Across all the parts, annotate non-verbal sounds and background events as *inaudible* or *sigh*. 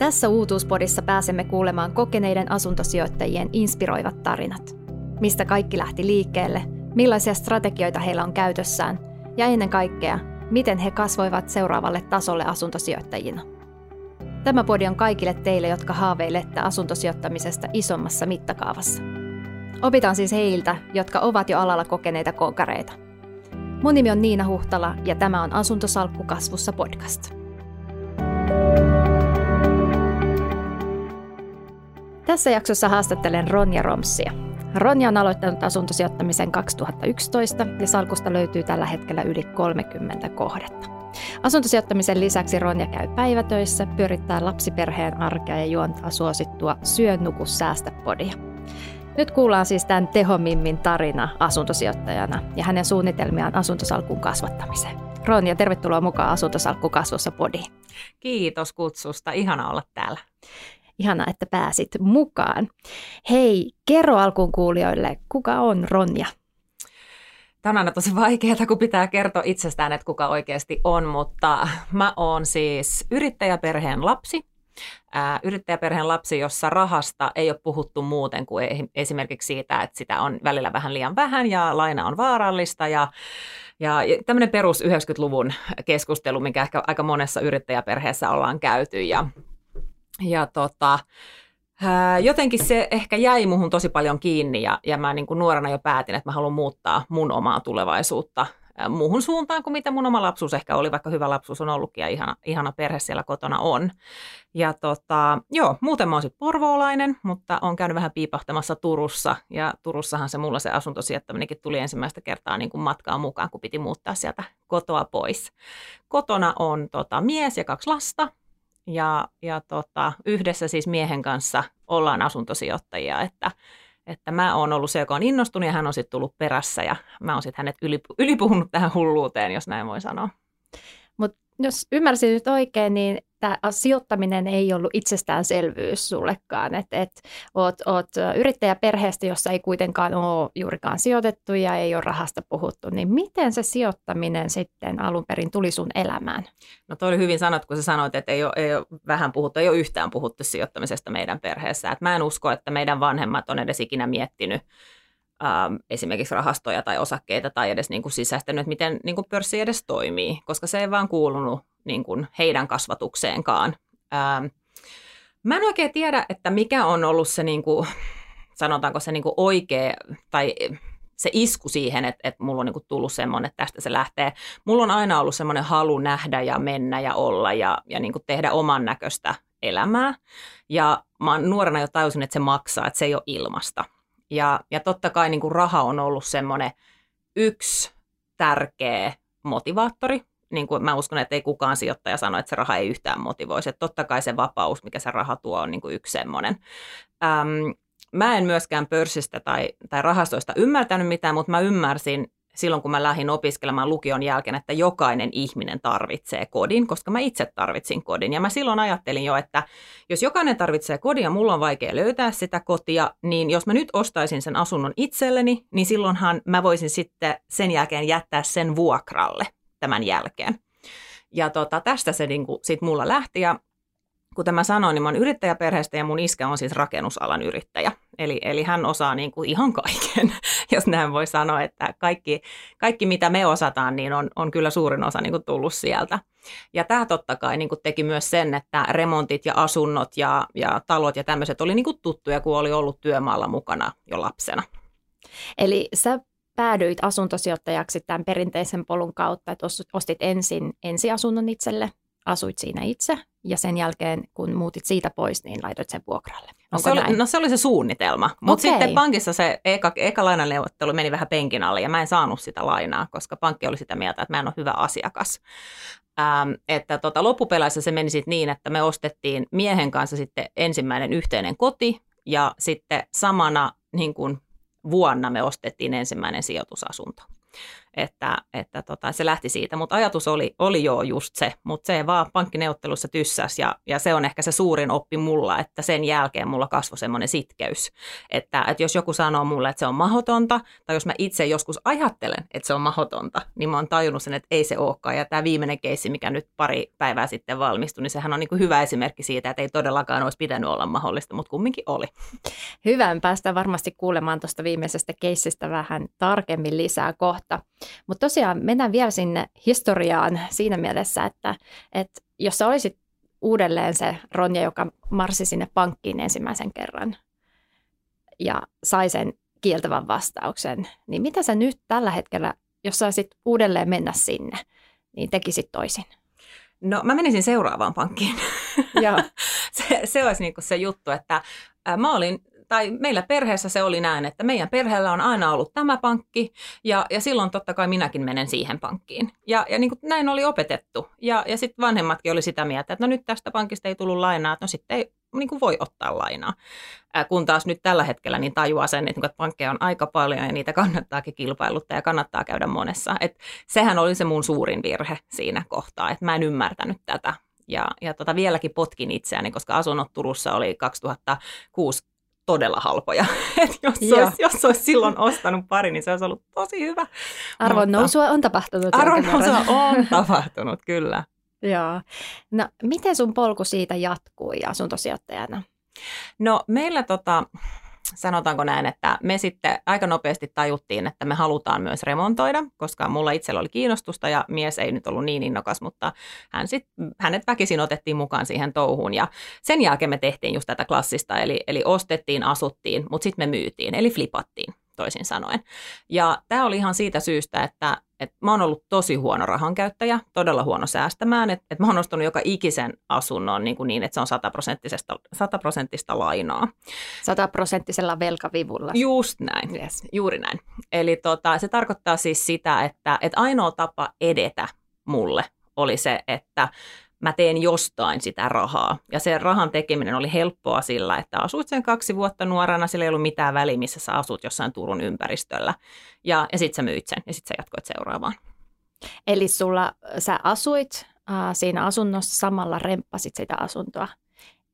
Tässä uutuuspodissa pääsemme kuulemaan kokeneiden asuntosijoittajien inspiroivat tarinat. Mistä kaikki lähti liikkeelle, millaisia strategioita heillä on käytössään ja ennen kaikkea, miten he kasvoivat seuraavalle tasolle asuntosijoittajina. Tämä podi on kaikille teille, jotka haaveilette asuntosijoittamisesta isommassa mittakaavassa. Opitaan siis heiltä, jotka ovat jo alalla kokeneita konkareita. Mun nimi on Niina Huhtala ja tämä on Asuntosalkku kasvussa podcast. Tässä jaksossa haastattelen Ronja Romsia. Ronja on aloittanut asuntosijoittamisen 2011 ja salkusta löytyy tällä hetkellä yli 30 kohdetta. Asuntosijoittamisen lisäksi Ronja käy päivätöissä, pyörittää lapsiperheen arkea ja juontaa suosittua Syö, nuku, säästä podia. Nyt kuullaan siis tämän Tehomimmin tarina asuntosijoittajana ja hänen suunnitelmiaan asuntosalkun kasvattamiseen. Ronja, tervetuloa mukaan Asuntosalkku kasvussa podiin. Kiitos kutsusta, ihana olla täällä. Ihana, että pääsit mukaan. Hei, kerro alkuun kuulijoille, kuka on Ronja? Tämä on tosi vaikeaa, kun pitää kertoa itsestään, että kuka oikeasti on, mutta mä oon siis yrittäjäperheen lapsi. Ää, yrittäjäperheen lapsi, jossa rahasta ei ole puhuttu muuten kuin esimerkiksi siitä, että sitä on välillä vähän liian vähän ja laina on vaarallista ja ja tämmöinen perus 90-luvun keskustelu, mikä ehkä aika monessa yrittäjäperheessä ollaan käyty. Ja ja tota, jotenkin se ehkä jäi muhun tosi paljon kiinni ja, ja mä niin kuin nuorena jo päätin, että mä haluan muuttaa mun omaa tulevaisuutta muuhun suuntaan kuin mitä mun oma lapsuus ehkä oli, vaikka hyvä lapsuus on ollutkin ja ihana, ihana perhe siellä kotona on. Ja tota, joo, muuten mä oon sitten porvoolainen, mutta on käynyt vähän piipahtamassa Turussa ja Turussahan se mulla se asuntosijoittaminenkin tuli ensimmäistä kertaa niin kuin matkaa mukaan, kun piti muuttaa sieltä kotoa pois. Kotona on tota, mies ja kaksi lasta ja, ja tota, yhdessä siis miehen kanssa ollaan asuntosijoittajia, että, että mä oon ollut se, joka on innostunut ja hän on sitten tullut perässä ja mä oon sitten hänet ylipuhunut tähän hulluuteen, jos näin voi sanoa. Mutta jos ymmärsin nyt oikein, niin tämä sijoittaminen ei ollut itsestäänselvyys sullekaan, että et, oot, oot yrittäjäperheestä, jossa ei kuitenkaan ole juurikaan sijoitettu ja ei ole rahasta puhuttu, niin miten se sijoittaminen sitten alun perin tuli sun elämään? No toi oli hyvin sanottu, kun sä sanoit, että ei ole, ei ole vähän puhuttu, ei ole yhtään puhuttu sijoittamisesta meidän perheessä. Et mä en usko, että meidän vanhemmat on edes ikinä miettinyt ähm, esimerkiksi rahastoja tai osakkeita tai edes niin kuin sisäistänyt, että miten niin kuin pörssi edes toimii, koska se ei vaan kuulunut niin kuin heidän kasvatukseenkaan. Ähm, mä en oikein tiedä, että mikä on ollut se, niin kuin, sanotaanko se niin kuin oikea tai se isku siihen, että, että mulla on niin kuin tullut semmoinen, että tästä se lähtee. Mulla on aina ollut semmoinen halu nähdä ja mennä ja olla ja, ja niin kuin tehdä oman näköistä elämää. Ja mä nuorena jo tajusin, että se maksaa, että se ei ole ilmasta. Ja, ja totta kai niin kuin raha on ollut semmoinen yksi tärkeä motivaattori. Niin kuin mä uskon, että ei kukaan sijoittaja sano, että se raha ei yhtään motivoisi. Että totta kai se vapaus, mikä se raha tuo, on niin kuin yksi semmoinen. Ähm, mä en myöskään pörssistä tai, tai rahastoista ymmärtänyt mitään, mutta mä ymmärsin silloin, kun mä lähdin opiskelemaan lukion jälkeen, että jokainen ihminen tarvitsee kodin, koska mä itse tarvitsin kodin. Ja mä silloin ajattelin jo, että jos jokainen tarvitsee kodin ja mulla on vaikea löytää sitä kotia, niin jos mä nyt ostaisin sen asunnon itselleni, niin silloinhan mä voisin sitten sen jälkeen jättää sen vuokralle tämän jälkeen. Ja tota, tästä se niin kuin, sit mulla lähti ja kuten mä sanoin, niin mä oon yrittäjäperheestä ja mun iskä on siis rakennusalan yrittäjä. Eli, eli hän osaa niin kuin ihan kaiken, *laughs* jos näin voi sanoa, että kaikki, kaikki mitä me osataan, niin on, on kyllä suurin osa niin kuin tullut sieltä. Ja tämä totta kai niin kuin teki myös sen, että remontit ja asunnot ja, ja talot ja tämmöiset oli niin kuin tuttuja, kun oli ollut työmaalla mukana jo lapsena. Eli sä päädyit asuntosijoittajaksi tämän perinteisen polun kautta, että ostit ensin ensiasunnon itselle, asuit siinä itse ja sen jälkeen, kun muutit siitä pois, niin laitoit sen vuokralle. no se, oli, no se oli se suunnitelma, mutta okay. sitten pankissa se eka, eka lainaneuvottelu meni vähän penkin alle ja mä en saanut sitä lainaa, koska pankki oli sitä mieltä, että mä en ole hyvä asiakas. Ähm, että tota, loppupeleissä se meni sitten niin, että me ostettiin miehen kanssa sitten ensimmäinen yhteinen koti ja sitten samana niin kuin vuonna me ostettiin ensimmäinen sijoitusasunto. Että, että tota, se lähti siitä, mutta ajatus oli, oli jo just se, mutta se vaan pankkineuvottelussa tyssäs ja, ja se on ehkä se suurin oppi mulla, että sen jälkeen mulla kasvoi semmoinen sitkeys, että, että jos joku sanoo mulle, että se on mahdotonta, tai jos mä itse joskus ajattelen, että se on mahdotonta, niin mä oon tajunnut sen, että ei se olekaan, ja tämä viimeinen keissi, mikä nyt pari päivää sitten valmistui, niin sehän on niin hyvä esimerkki siitä, että ei todellakaan olisi pitänyt olla mahdollista, mutta kumminkin oli. Hyvä, päästään varmasti kuulemaan tuosta viimeisestä keissistä vähän tarkemmin lisää kohta. Mutta tosiaan mennään vielä sinne historiaan siinä mielessä, että, että jos sä olisit uudelleen se Ronja, joka marssi sinne pankkiin ensimmäisen kerran ja sai sen kieltävän vastauksen, niin mitä sä nyt tällä hetkellä, jos saisit uudelleen mennä sinne, niin tekisit toisin? No mä menisin seuraavaan pankkiin. Joo. *laughs* se, se olisi niin se juttu, että mä olin tai meillä perheessä se oli näin, että meidän perheellä on aina ollut tämä pankki ja, ja silloin totta kai minäkin menen siihen pankkiin. Ja, ja niin kuin näin oli opetettu. Ja, ja sitten vanhemmatkin oli sitä mieltä, että no nyt tästä pankista ei tullut lainaa, että no sitten ei niin kuin voi ottaa lainaa. Kun taas nyt tällä hetkellä niin tajuaa sen, että, että pankkeja on aika paljon ja niitä kannattaakin kilpailuttaa ja kannattaa käydä monessa. Et sehän oli se mun suurin virhe siinä kohtaa, että mä en ymmärtänyt tätä. Ja, ja tota, vieläkin potkin itseäni, koska asunnot Turussa oli 2006 todella halpoja. *laughs* Et jos, olisi, jos olisi silloin ostanut pari, niin se olisi ollut tosi hyvä. Arvon nousua on tapahtunut. Arvon nousua on *laughs* tapahtunut, kyllä. Joo. No, miten sun polku siitä jatkui asuntosijoittajana? No meillä tota, sanotaanko näin, että me sitten aika nopeasti tajuttiin, että me halutaan myös remontoida, koska mulla itsellä oli kiinnostusta ja mies ei nyt ollut niin innokas, mutta hän sit, hänet väkisin otettiin mukaan siihen touhuun ja sen jälkeen me tehtiin just tätä klassista, eli, eli ostettiin, asuttiin, mutta sitten me myytiin, eli flipattiin toisin sanoen. Ja tämä oli ihan siitä syystä, että, että mä oon ollut tosi huono rahankäyttäjä, todella huono säästämään, että, että mä oon ostanut joka ikisen asunnon niin, kuin niin että se on sataprosenttista, sataprosenttista lainaa. Sataprosenttisella velkavivulla. Just näin, yes. juuri näin. Eli tota, se tarkoittaa siis sitä, että, että ainoa tapa edetä mulle oli se, että mä teen jostain sitä rahaa. Ja se rahan tekeminen oli helppoa sillä, että asuit sen kaksi vuotta nuorana, sillä ei ollut mitään väliä, missä sä asut jossain Turun ympäristöllä. Ja, ja sitten sä myit sen ja sitten sä jatkoit seuraavaan. Eli sulla, sä asuit äh, siinä asunnossa, samalla remppasit sitä asuntoa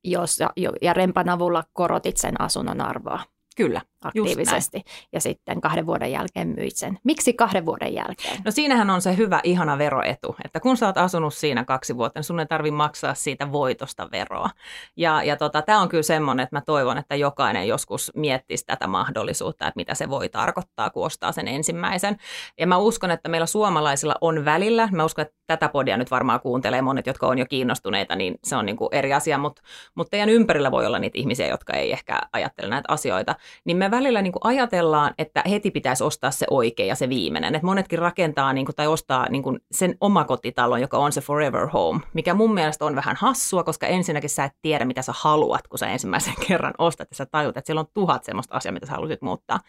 jos, ja, ja rempan avulla korotit sen asunnon arvoa. Kyllä, aktiivisesti ja sitten kahden vuoden jälkeen myit sen. Miksi kahden vuoden jälkeen? No siinähän on se hyvä, ihana veroetu, että kun sä oot asunut siinä kaksi vuotta, niin sun ei tarvi maksaa siitä voitosta veroa. Ja, ja tota, tämä on kyllä semmoinen, että mä toivon, että jokainen joskus miettisi tätä mahdollisuutta, että mitä se voi tarkoittaa, kun ostaa sen ensimmäisen. Ja mä uskon, että meillä suomalaisilla on välillä, mä uskon, että tätä podia nyt varmaan kuuntelee monet, jotka on jo kiinnostuneita, niin se on niin kuin eri asia, mutta, mutta teidän ympärillä voi olla niitä ihmisiä, jotka ei ehkä ajattele näitä asioita, niin me välillä niin kuin ajatellaan, että heti pitäisi ostaa se oikea ja se viimeinen. Et monetkin rakentaa niin kuin, tai ostaa niin kuin sen omakotitalon, joka on se forever home, mikä mun mielestä on vähän hassua, koska ensinnäkin sä et tiedä, mitä sä haluat, kun sä ensimmäisen *laughs* kerran ostat ja sä tajut, että siellä on tuhat semmoista asiaa, mitä sä haluaisit muuttaa.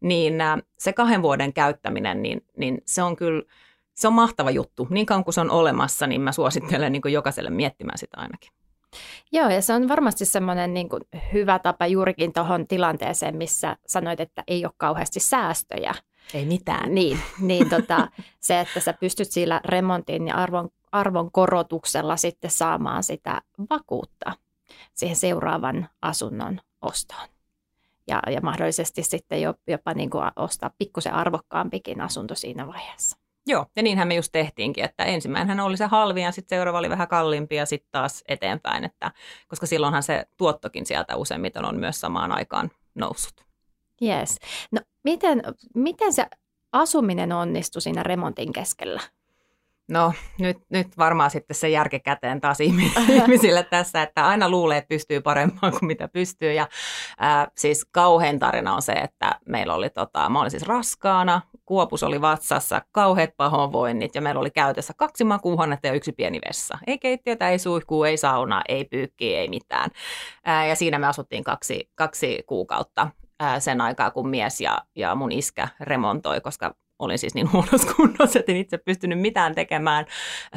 Niin äh, se kahden vuoden käyttäminen, niin, niin se on kyllä, se on mahtava juttu. Niin kauan kuin se on olemassa, niin mä suosittelen niin jokaiselle miettimään sitä ainakin. Joo, ja se on varmasti semmoinen niin kuin hyvä tapa juurikin tuohon tilanteeseen, missä sanoit, että ei ole kauheasti säästöjä. Ei mitään. Niin, niin tota, *laughs* se, että sä pystyt sillä remontin ja arvon, arvon korotuksella sitten saamaan sitä vakuutta siihen seuraavan asunnon ostoon. Ja, ja mahdollisesti sitten jopa niin kuin ostaa pikkusen arvokkaampikin asunto siinä vaiheessa. Joo, ja niinhän me just tehtiinkin, että ensimmäinen oli se halvi ja sitten seuraava oli vähän kalliimpi ja sitten taas eteenpäin, että, koska silloinhan se tuottokin sieltä useimmiten on myös samaan aikaan noussut. Yes. No miten, miten se asuminen onnistui siinä remontin keskellä? No nyt, nyt varmaan sitten se järki käteen taas *laughs* ihmisille tässä, että aina luulee, että pystyy parempaan kuin mitä pystyy. Ja ää, siis kauhein tarina on se, että meillä oli, tota, mä olin siis raskaana, kuopus oli vatsassa, kauheat pahoinvoinnit ja meillä oli käytössä kaksi makuuhuonetta ja yksi pieni vessa. Ei keittiötä, ei suihkuu, ei saunaa, ei pyykkiä, ei mitään. Ää, ja siinä me asuttiin kaksi, kaksi kuukautta sen aikaa, kun mies ja, ja mun iskä remontoi, koska olin siis niin huonossa kunnossa, että en itse pystynyt mitään tekemään.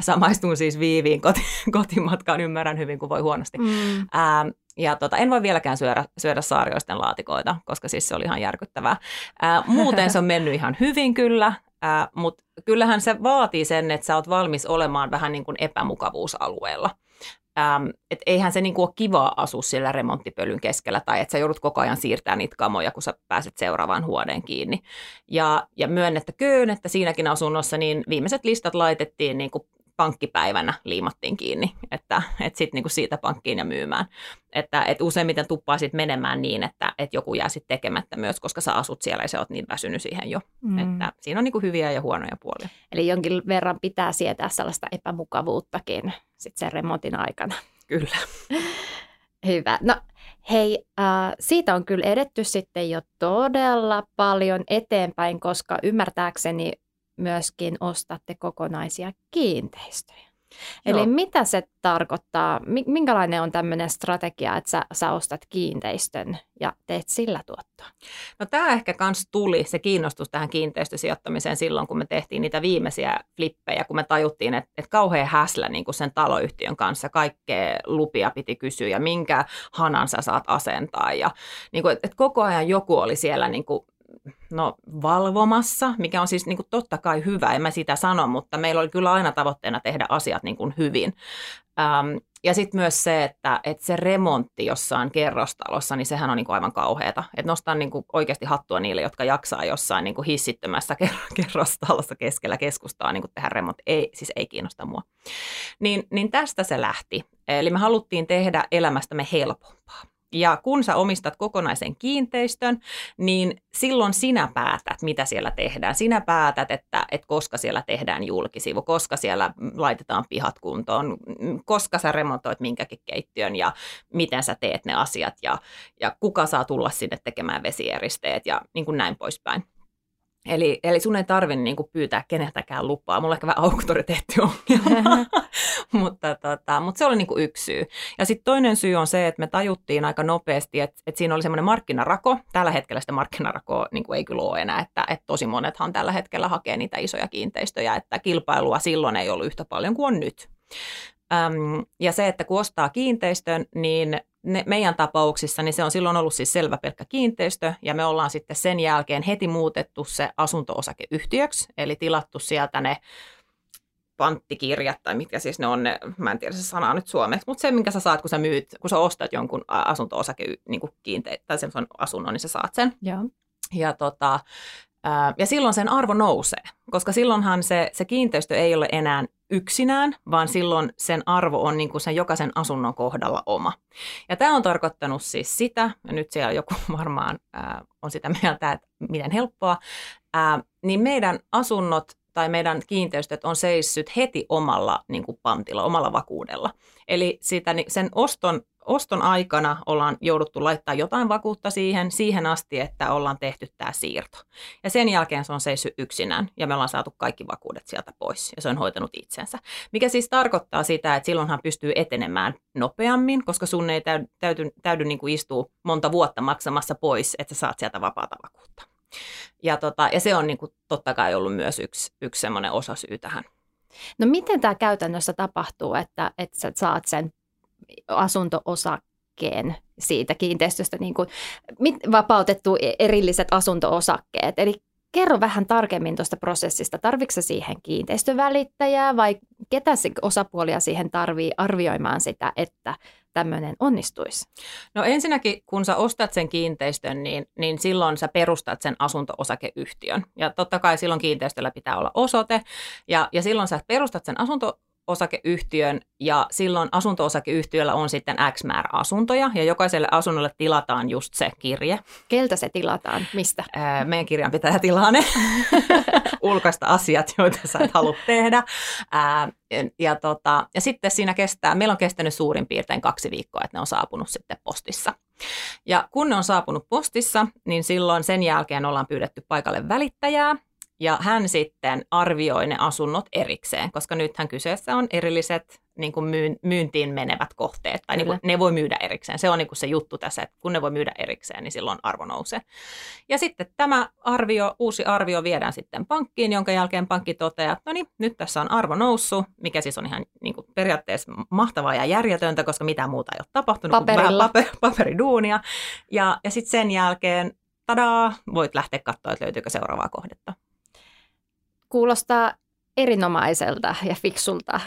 Samaistun siis Viiviin koti, *laughs* kotimatkaan, ymmärrän hyvin, kun voi huonosti. Mm. Ää, ja tota, en voi vieläkään syödä, syödä saarioisten laatikoita, koska siis se oli ihan järkyttävää. Ää, muuten se on mennyt ihan hyvin kyllä. Ää, Mutta kyllähän se vaatii sen, että sä oot valmis olemaan vähän niin kuin epämukavuusalueella. Ähm, et eihän se niinku ole kiva asua sillä remonttipölyn keskellä tai että sä joudut koko ajan siirtämään niitä kamoja, kun sä pääset seuraavaan huoneen kiinni. Ja, ja myönnettäköön, että siinäkin asunnossa niin viimeiset listat laitettiin niinku pankkipäivänä liimattiin kiinni, että, että sitten niinku siitä pankkiin ja myymään. Että, että useimmiten tuppaa sitten menemään niin, että, että joku jää sitten tekemättä myös, koska sä asut siellä ja sä oot niin väsynyt siihen jo. Mm. Että siinä on niinku hyviä ja huonoja puolia. Eli jonkin verran pitää sietää sellaista epämukavuuttakin sitten sen remontin aikana. Kyllä. *laughs* Hyvä. No hei, äh, siitä on kyllä edetty sitten jo todella paljon eteenpäin, koska ymmärtääkseni myöskin ostatte kokonaisia kiinteistöjä. Eli Joo. mitä se tarkoittaa, minkälainen on tämmöinen strategia, että sä, sä ostat kiinteistön ja teet sillä tuottoa? No tämä ehkä kans tuli, se kiinnostus tähän kiinteistösijoittamiseen silloin, kun me tehtiin niitä viimeisiä flippejä, kun me tajuttiin, että, että kauhean häslä niin kuin sen taloyhtiön kanssa, kaikkea lupia piti kysyä ja minkä hanan sä saat asentaa ja niin kuin, että koko ajan joku oli siellä niin kuin no, valvomassa, mikä on siis niin kuin totta kai hyvä, en mä sitä sano, mutta meillä oli kyllä aina tavoitteena tehdä asiat niin kuin hyvin. Ähm, ja sitten myös se, että, että se remontti jossain kerrostalossa, niin sehän on niin kuin aivan kauheata. Että nostan niin kuin oikeasti hattua niille, jotka jaksaa jossain niin kuin hissittömässä *laughs* kerrostalossa keskellä keskustaa niin kuin tehdä remontti. Ei, siis ei kiinnosta mua. Niin, niin tästä se lähti. Eli me haluttiin tehdä elämästämme helpompaa. Ja kun sä omistat kokonaisen kiinteistön, niin silloin sinä päätät, mitä siellä tehdään. Sinä päätät, että, että koska siellä tehdään julkisivu, koska siellä laitetaan pihat kuntoon, koska sä remontoit minkäkin keittiön ja miten sä teet ne asiat ja, ja kuka saa tulla sinne tekemään vesieristeet ja niin kuin näin poispäin. Eli, eli sun ei tarvitse niinku pyytää keneltäkään lupaa. Mulla on ehkä vähän auktoriteettiongelma, *laughs* *laughs* mutta, tota, mutta se oli niinku yksi syy. Ja sitten toinen syy on se, että me tajuttiin aika nopeasti, että, että siinä oli semmoinen markkinarako. Tällä hetkellä sitä markkinarakoa niinku ei kyllä ole enää, että, että tosi monethan tällä hetkellä hakee niitä isoja kiinteistöjä, että kilpailua silloin ei ollut yhtä paljon kuin on nyt. Öm, ja se, että kun ostaa kiinteistön, niin ne, meidän tapauksissa niin se on silloin ollut siis selvä pelkkä kiinteistö ja me ollaan sitten sen jälkeen heti muutettu se asunto-osakeyhtiöksi, eli tilattu sieltä ne panttikirjat tai mitkä siis ne on ne, mä en tiedä se sana nyt suomeksi, mutta se minkä sä saat, kun sä myyt, kun sä ostat jonkun asunto-osake niin kiinte- tai sen asunnon, niin sä saat sen. Joo. Ja tota, ja silloin sen arvo nousee, koska silloinhan se, se kiinteistö ei ole enää yksinään, vaan silloin sen arvo on niin kuin sen jokaisen asunnon kohdalla oma. Ja tämä on tarkoittanut siis sitä, ja nyt siellä joku *laughs* varmaan ää, on sitä mieltä, että miten helppoa, ää, niin meidän asunnot tai meidän kiinteistöt on seissyt heti omalla niin kuin pantilla, omalla vakuudella. Eli sitä, sen oston oston aikana ollaan jouduttu laittaa jotain vakuutta siihen, siihen asti, että ollaan tehty tämä siirto. Ja sen jälkeen se on seissyt yksinään ja me ollaan saatu kaikki vakuudet sieltä pois ja se on hoitanut itsensä. Mikä siis tarkoittaa sitä, että silloinhan pystyy etenemään nopeammin, koska sun ei täydy, täydy, täydy niin kuin istua monta vuotta maksamassa pois, että sä saat sieltä vapaata vakuutta. Ja, tota, ja se on niin kuin totta kai ollut myös yksi, yksi semmoinen osasyy tähän. No miten tämä käytännössä tapahtuu, että, että sä saat sen asunto-osakkeen siitä kiinteistöstä, niin kuin, vapautettu e-, erilliset asunto-osakkeet. Eli kerro vähän tarkemmin tuosta prosessista. Tarvitsetko siihen kiinteistövälittäjää vai ketä osapuolia siihen tarvii arvioimaan sitä, että tämmöinen onnistuisi? No ensinnäkin, kun sä ostat sen kiinteistön, niin, niin silloin sä perustat sen asunto-osakeyhtiön. Ja totta kai silloin kiinteistöllä pitää olla osoite. Ja, ja silloin sä perustat sen asunto osakeyhtiön ja silloin asunto-osakeyhtiöllä on sitten X määrä asuntoja ja jokaiselle asunnolle tilataan just se kirje. Keltä se tilataan? Mistä? meidän kirjan pitää tilaa ne *laughs* ulkoista asiat, joita sä et halua tehdä. ja, tota, ja sitten siinä kestää, meillä on kestänyt suurin piirtein kaksi viikkoa, että ne on saapunut sitten postissa. Ja kun ne on saapunut postissa, niin silloin sen jälkeen ollaan pyydetty paikalle välittäjää, ja hän sitten arvioi ne asunnot erikseen, koska nythän kyseessä on erilliset niin kuin myyntiin menevät kohteet, tai niin kuin ne voi myydä erikseen. Se on niin kuin se juttu tässä, että kun ne voi myydä erikseen, niin silloin arvo nousee. Ja sitten tämä arvio, uusi arvio viedään sitten pankkiin, jonka jälkeen pankki toteaa, että no niin, nyt tässä on arvo noussut, mikä siis on ihan niin kuin periaatteessa mahtavaa ja järjetöntä, koska mitään muuta ei ole tapahtunut Paperilla. kuin paper, paperiduunia. Ja, ja sitten sen jälkeen, tadaa, voit lähteä katsoa, että löytyykö seuraavaa kohdetta. Kuulostaa erinomaiselta ja fiksulta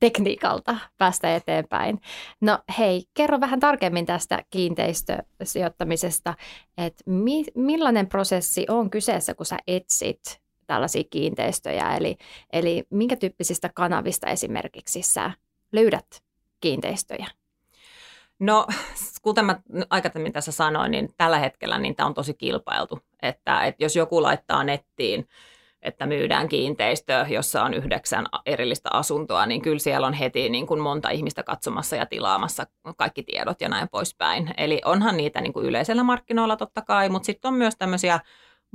tekniikalta päästä eteenpäin. No hei, kerro vähän tarkemmin tästä kiinteistösijoittamisesta, että mi- millainen prosessi on kyseessä, kun sä etsit tällaisia kiinteistöjä, eli, eli minkä tyyppisistä kanavista esimerkiksi sä löydät kiinteistöjä? No, kuten mä aikaisemmin tässä sanoin, niin tällä hetkellä niin tämä on tosi kilpailtu, että, että jos joku laittaa nettiin että myydään kiinteistö, jossa on yhdeksän erillistä asuntoa, niin kyllä siellä on heti niin kuin monta ihmistä katsomassa ja tilaamassa kaikki tiedot ja näin poispäin. Eli onhan niitä niin kuin yleisellä markkinoilla totta kai, mutta sitten on myös tämmöisiä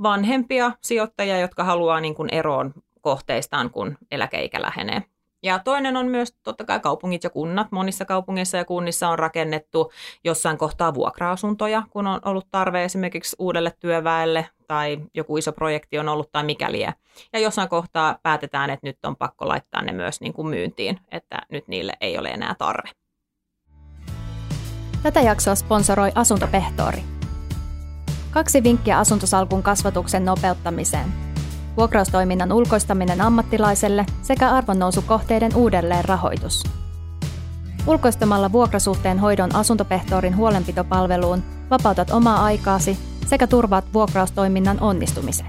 vanhempia sijoittajia, jotka haluaa niin kuin eroon kohteistaan, kun eläkeikä lähenee. Ja toinen on myös totta kai kaupungit ja kunnat. Monissa kaupungeissa ja kunnissa on rakennettu jossain kohtaa vuokra-asuntoja, kun on ollut tarve esimerkiksi uudelle työväelle tai joku iso projekti on ollut tai mikäliä. Ja jossain kohtaa päätetään, että nyt on pakko laittaa ne myös niin kuin myyntiin, että nyt niille ei ole enää tarve. Tätä jaksoa sponsoroi Asuntopehtori. Kaksi vinkkiä asuntosalkun kasvatuksen nopeuttamiseen – vuokraustoiminnan ulkoistaminen ammattilaiselle sekä arvonnousukohteiden uudelleen rahoitus. Ulkoistamalla vuokrasuhteen hoidon asuntopehtorin huolenpitopalveluun vapautat omaa aikaasi sekä turvaat vuokraustoiminnan onnistumisen.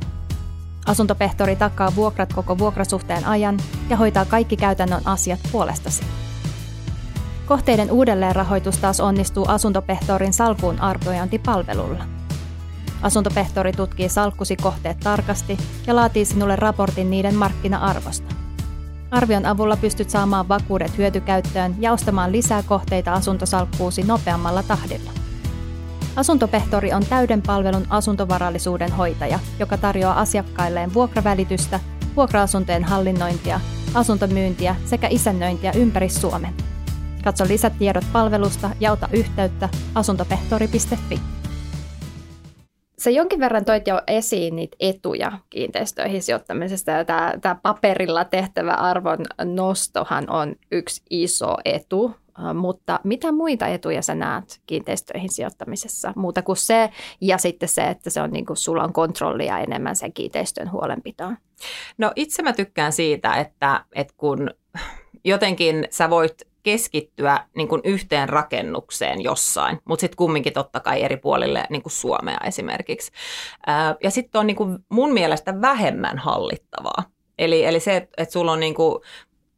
Asuntopehtori takaa vuokrat koko vuokrasuhteen ajan ja hoitaa kaikki käytännön asiat puolestasi. Kohteiden uudelleenrahoitus taas onnistuu asuntopehtorin salkuun arviointipalvelulla – Asuntopehtori tutkii salkkusi kohteet tarkasti ja laatii sinulle raportin niiden markkina-arvosta. Arvion avulla pystyt saamaan vakuudet hyötykäyttöön ja ostamaan lisää kohteita asuntosalkkuusi nopeammalla tahdilla. Asuntopehtori on täyden palvelun asuntovarallisuuden hoitaja, joka tarjoaa asiakkailleen vuokravälitystä, vuokra-asuntojen hallinnointia, asuntomyyntiä sekä isännöintiä ympäri Suomen. Katso lisätiedot palvelusta ja ota yhteyttä asuntopehtori.fi. Sä jonkin verran toit jo esiin niitä etuja kiinteistöihin sijoittamisesta ja tämä, tämä paperilla tehtävä arvon nostohan on yksi iso etu, mutta mitä muita etuja sä näet kiinteistöihin sijoittamisessa muuta kuin se ja sitten se, että se on niin kuin, sulla on kontrollia enemmän sen kiinteistön huolenpitoon? No itse mä tykkään siitä, että, että kun jotenkin sä voit keskittyä niin kuin yhteen rakennukseen jossain, mutta sitten kumminkin totta kai eri puolille niin kuin Suomea esimerkiksi. ja sitten on niin kuin mun mielestä vähemmän hallittavaa. Eli, eli se, että, että sulla on niin kuin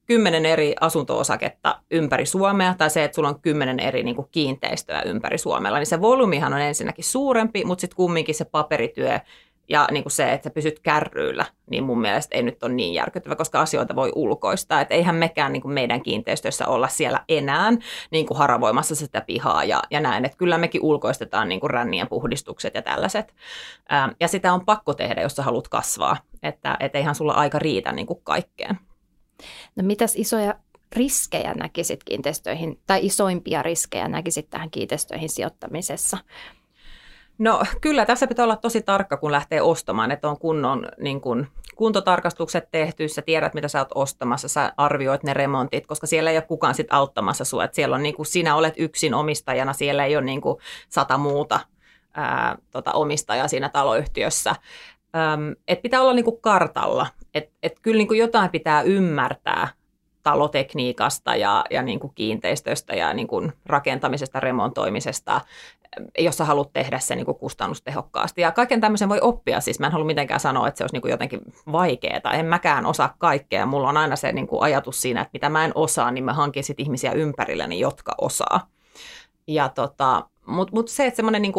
kymmenen eri asunto-osaketta ympäri Suomea tai se, että sulla on kymmenen eri niin kuin kiinteistöä ympäri Suomella, niin se volyymihan on ensinnäkin suurempi, mutta sitten kumminkin se paperityö ja niin kuin se, että sä pysyt kärryillä, niin mun mielestä ei nyt ole niin järkyttävä, koska asioita voi ulkoistaa. Että eihän mekään niin kuin meidän kiinteistöissä olla siellä enää niin kuin haravoimassa sitä pihaa ja, ja näin. Että kyllä mekin ulkoistetaan niin kuin rännien puhdistukset ja tällaiset. Ää, ja sitä on pakko tehdä, jos sä haluat kasvaa. Että et eihän sulla aika riitä niin kuin kaikkeen. No mitäs isoja riskejä näkisit kiinteistöihin, tai isoimpia riskejä näkisit tähän kiinteistöihin sijoittamisessa? No kyllä, tässä pitää olla tosi tarkka, kun lähtee ostamaan, että on kunnon niin kun, kuntotarkastukset tehty, sä tiedät, mitä sä oot ostamassa, sä arvioit ne remontit, koska siellä ei ole kukaan sit auttamassa sua, että siellä on niin kuin, sinä olet yksin omistajana, siellä ei ole niin kuin sata muuta ää, tota, omistajaa siinä taloyhtiössä. Öm, et pitää olla niin kuin kartalla, että et kyllä niin kuin jotain pitää ymmärtää talotekniikasta ja, ja niin kuin kiinteistöstä ja niin kuin rakentamisesta, remontoimisesta, jos sä haluat tehdä sen niin kuin kustannustehokkaasti. Ja kaiken tämmöisen voi oppia, siis mä en halua mitenkään sanoa, että se olisi niin kuin jotenkin vaikeaa. En mäkään osaa kaikkea. Mulla on aina se niin kuin ajatus siinä, että mitä mä en osaa, niin mä hankin sit ihmisiä ympärilleni, jotka osaa. Ja tota, Mutta mut se, että semmoinen niin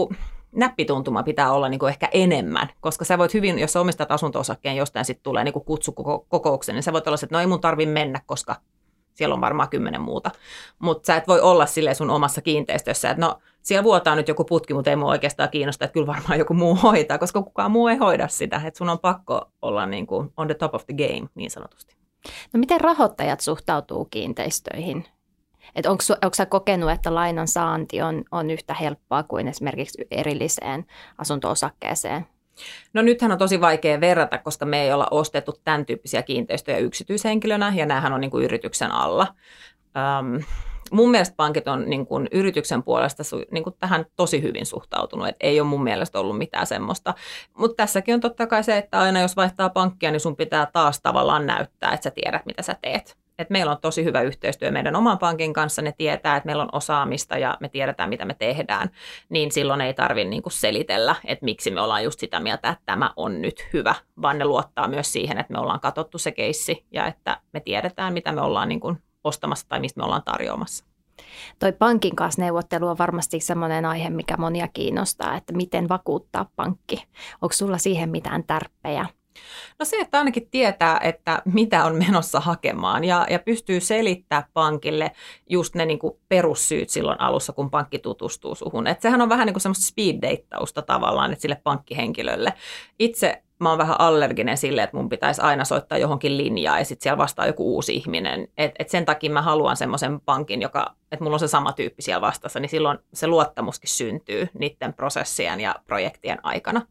näppituntuma pitää olla niin kuin ehkä enemmän, koska sä voit hyvin, jos sä omistat asunto-osakkeen, jostain sitten tulee niin kuin kutsu kokoukseen, niin sä voit olla se, että no ei mun tarvi mennä, koska siellä on varmaan kymmenen muuta. Mutta sä et voi olla sille sun omassa kiinteistössä, että no siellä vuotaa nyt joku putki, mutta ei mua oikeastaan kiinnosta, että kyllä varmaan joku muu hoitaa, koska kukaan muu ei hoida sitä. Että sun on pakko olla niin kuin on the top of the game, niin sanotusti. No miten rahoittajat suhtautuu kiinteistöihin? Että onko, onko sä kokenut, että lainan saanti on, on yhtä helppoa kuin esimerkiksi erilliseen asunto-osakkeeseen? No nythän on tosi vaikea verrata, koska me ei olla ostettu tämän tyyppisiä kiinteistöjä yksityishenkilönä, ja näähän on niin kuin yrityksen alla. Um, mun mielestä pankit on niin kuin yrityksen puolesta niin kuin tähän tosi hyvin suhtautunut, että ei ole mun mielestä ollut mitään semmoista. Mutta tässäkin on totta kai se, että aina jos vaihtaa pankkia, niin sun pitää taas tavallaan näyttää, että sä tiedät, mitä sä teet. Et meillä on tosi hyvä yhteistyö meidän oman pankin kanssa, ne tietää, että meillä on osaamista ja me tiedetään, mitä me tehdään, niin silloin ei tarvitse niinku selitellä, että miksi me ollaan just sitä mieltä, että tämä on nyt hyvä, vaan ne luottaa myös siihen, että me ollaan katsottu se keissi ja että me tiedetään, mitä me ollaan niinku ostamassa tai mistä me ollaan tarjoamassa. Toi pankin kanssa neuvottelu on varmasti sellainen aihe, mikä monia kiinnostaa, että miten vakuuttaa pankki. Onko sulla siihen mitään tärppejä? No se, että ainakin tietää, että mitä on menossa hakemaan ja, ja pystyy selittämään pankille just ne niin kuin perussyyt silloin alussa, kun pankki tutustuu suhun. Et sehän on vähän niin kuin semmoista speed tavallaan että sille pankkihenkilölle. Itse mä oon vähän allerginen sille, että mun pitäisi aina soittaa johonkin linjaan ja sitten siellä vastaa joku uusi ihminen. Et, et sen takia mä haluan semmoisen pankin, joka, että mulla on se sama tyyppi siellä vastassa, niin silloin se luottamuskin syntyy niiden prosessien ja projektien aikana.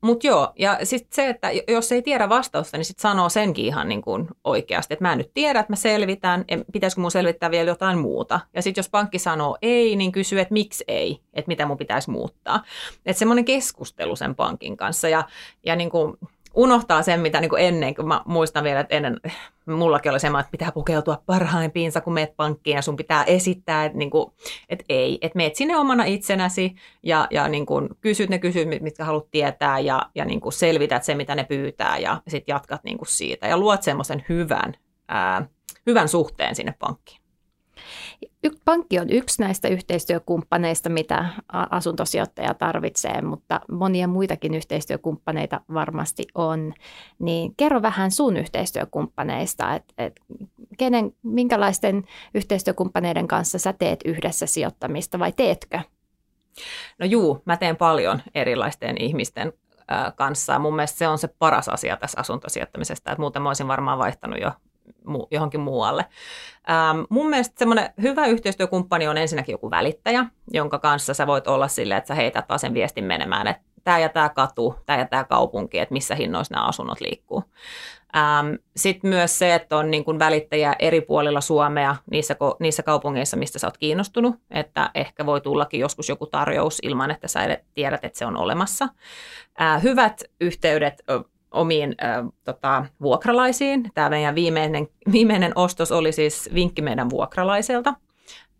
Mutta joo, ja sitten se, että jos ei tiedä vastausta, niin sitten sanoo senkin ihan niin kuin oikeasti, että mä en nyt tiedä, että mä selvitän, pitäisikö mun selvittää vielä jotain muuta. Ja sitten jos pankki sanoo ei, niin kysyy, että miksi ei, että mitä mun pitäisi muuttaa. Että semmoinen keskustelu sen pankin kanssa ja, ja niin kuin unohtaa sen, mitä niin kuin ennen, kun mä muistan vielä, että ennen mullakin oli semmoinen, että pitää pukeutua parhaimpiinsa, kun meet pankkiin ja sun pitää esittää, että, niin kuin, että ei, että meet sinne omana itsenäsi ja, ja niin kuin kysyt ne kysymykset, mitkä haluat tietää ja, ja niin kuin selvität se, mitä ne pyytää ja sitten jatkat niin kuin siitä ja luot semmoisen hyvän, ää, hyvän suhteen sinne pankkiin. Pankki on yksi näistä yhteistyökumppaneista, mitä asuntosijoittaja tarvitsee, mutta monia muitakin yhteistyökumppaneita varmasti on. Niin kerro vähän sun yhteistyökumppaneista, että et kenen, minkälaisten yhteistyökumppaneiden kanssa sä teet yhdessä sijoittamista vai teetkö? No juu, mä teen paljon erilaisten ihmisten kanssa. Mun mielestä se on se paras asia tässä asuntosijoittamisesta, että muuten mä olisin varmaan vaihtanut jo johonkin muualle. Ähm, mun mielestä semmoinen hyvä yhteistyökumppani on ensinnäkin joku välittäjä, jonka kanssa sä voit olla silleen, että sä heität taas sen viestin menemään, että tämä ja tämä katu, tämä ja tämä kaupunki, että missä hinnoissa nämä asunnot liikkuu. Ähm, Sitten myös se, että on niin kuin välittäjä eri puolilla Suomea niissä, niissä kaupungeissa, mistä sä oot kiinnostunut, että ehkä voi tullakin joskus joku tarjous ilman, että sä tiedät, että se on olemassa. Äh, hyvät yhteydet omiin äh, tota, vuokralaisiin. Tämä meidän viimeinen, viimeinen ostos oli siis vinkki meidän vuokralaiselta,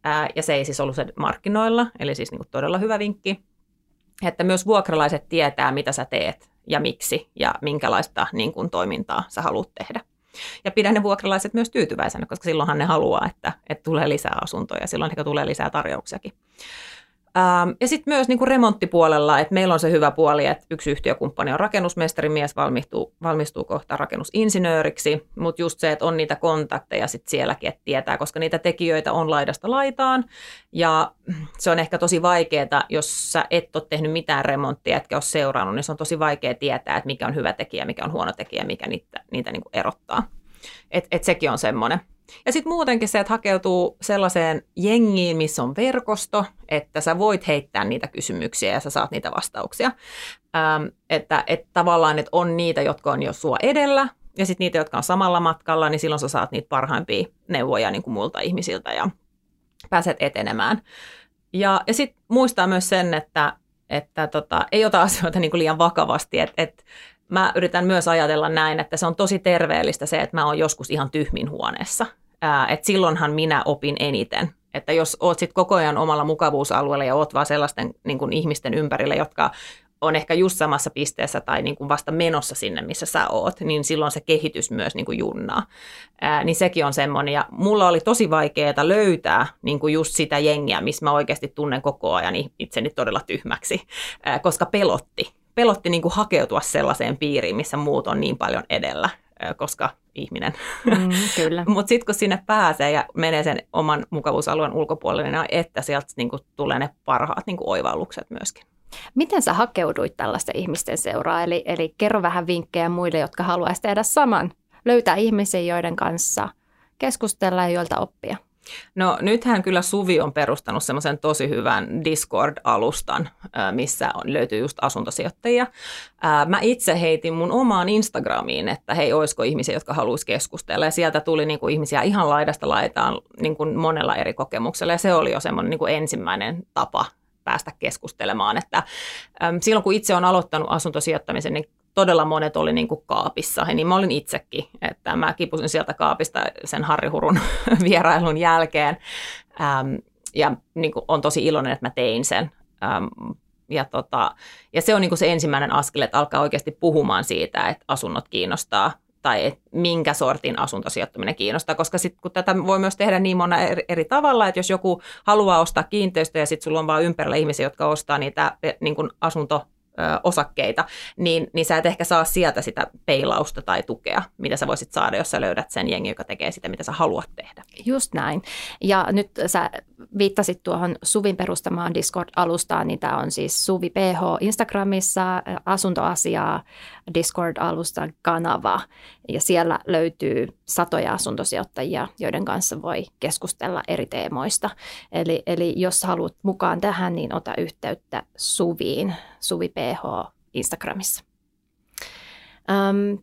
äh, ja se ei siis ollut se markkinoilla, eli siis niin todella hyvä vinkki. Että myös vuokralaiset tietää, mitä sä teet ja miksi ja minkälaista niin kuin, toimintaa sä haluat tehdä. Ja pidä ne vuokralaiset myös tyytyväisenä, koska silloinhan ne haluaa, että, että tulee lisää asuntoja, silloin ehkä tulee lisää tarjouksiakin. Ähm, ja sitten myös niin kuin remonttipuolella, että meillä on se hyvä puoli, että yksi yhtiökumppani on rakennusmestarimies, valmistuu, valmistuu kohta rakennusinsinööriksi, mutta just se, että on niitä kontakteja sitten sielläkin, että tietää, koska niitä tekijöitä on laidasta laitaan, ja se on ehkä tosi vaikeaa, jos sä et ole tehnyt mitään remonttia, etkä ole seurannut, niin se on tosi vaikea tietää, että mikä on hyvä tekijä, mikä on huono tekijä, mikä niitä, niitä niin kuin erottaa. Et, et sekin on semmoinen. Ja sitten muutenkin se, että hakeutuu sellaiseen jengiin, missä on verkosto, että sä voit heittää niitä kysymyksiä ja sä saat niitä vastauksia. Ähm, että, että tavallaan, että on niitä, jotka on jo sua edellä, ja sitten niitä, jotka on samalla matkalla, niin silloin sä saat niitä parhaimpia neuvoja niin kuin muilta ihmisiltä ja pääset etenemään. Ja, ja sitten muistaa myös sen, että, että tota, ei ota asioita niin kuin liian vakavasti, että et, mä yritän myös ajatella näin, että se on tosi terveellistä se, että mä oon joskus ihan tyhmin huoneessa. Että silloinhan minä opin eniten. Että jos oot sit koko ajan omalla mukavuusalueella ja oot vaan sellaisten niin kuin ihmisten ympärillä, jotka on ehkä just samassa pisteessä tai niin kuin vasta menossa sinne, missä sä oot, niin silloin se kehitys myös niin kuin junnaa. Ää, niin sekin on semmoinen. Ja mulla oli tosi vaikeaa löytää niin kuin just sitä jengiä, missä mä oikeasti tunnen koko ajan itseni todella tyhmäksi, ää, koska pelotti pelotti niin kuin hakeutua sellaiseen piiriin, missä muut on niin paljon edellä, koska ihminen. Mm, kyllä. *laughs* Mutta sitten kun sinne pääsee ja menee sen oman mukavuusalueen ulkopuolelle, niin että sieltä niin kuin tulee ne parhaat niin kuin oivallukset myöskin. Miten sä hakeuduit tällaisten ihmisten seuraa? Eli, eli kerro vähän vinkkejä muille, jotka haluaisivat tehdä saman. Löytää ihmisiä, joiden kanssa keskustella ja joilta oppia. No nythän kyllä Suvi on perustanut semmoisen tosi hyvän Discord-alustan, missä on, löytyy just asuntosijoittajia. Mä itse heitin mun omaan Instagramiin, että hei, olisiko ihmisiä, jotka haluaisi keskustella. Ja sieltä tuli niin kuin ihmisiä ihan laidasta laitaan niin kuin monella eri kokemuksella. Ja se oli jo semmoinen niin kuin ensimmäinen tapa päästä keskustelemaan. Että, äm, silloin kun itse on aloittanut asuntosijoittamisen, niin todella monet oli niin kuin kaapissa, ja niin mä olin itsekin, että mä kipusin sieltä kaapista sen Harri Hurun *laughs* vierailun jälkeen, äm, ja niin kuin on tosi iloinen, että mä tein sen. Äm, ja, tota, ja se on niin kuin se ensimmäinen askel, että alkaa oikeasti puhumaan siitä, että asunnot kiinnostaa tai et minkä sortin asuntosijoittaminen kiinnostaa, koska sit, kun tätä voi myös tehdä niin monella eri, eri tavalla, että jos joku haluaa ostaa kiinteistöjä ja sitten sulla on vain ympärillä ihmisiä, jotka ostaa niitä niin kuin asunto osakkeita, niin, niin sä et ehkä saa sieltä sitä peilausta tai tukea, mitä sä voisit saada, jos sä löydät sen jengi, joka tekee sitä, mitä sä haluat tehdä. Just näin. Ja nyt sä viittasit tuohon Suvin perustamaan Discord-alustaan, niin tämä on siis Suvi PH Instagramissa, asuntoasiaa, Discord-alustan kanava. Ja siellä löytyy satoja asuntosijoittajia, joiden kanssa voi keskustella eri teemoista. Eli, eli jos haluat mukaan tähän, niin ota yhteyttä Suviin, Suvi PH Instagramissa. Um,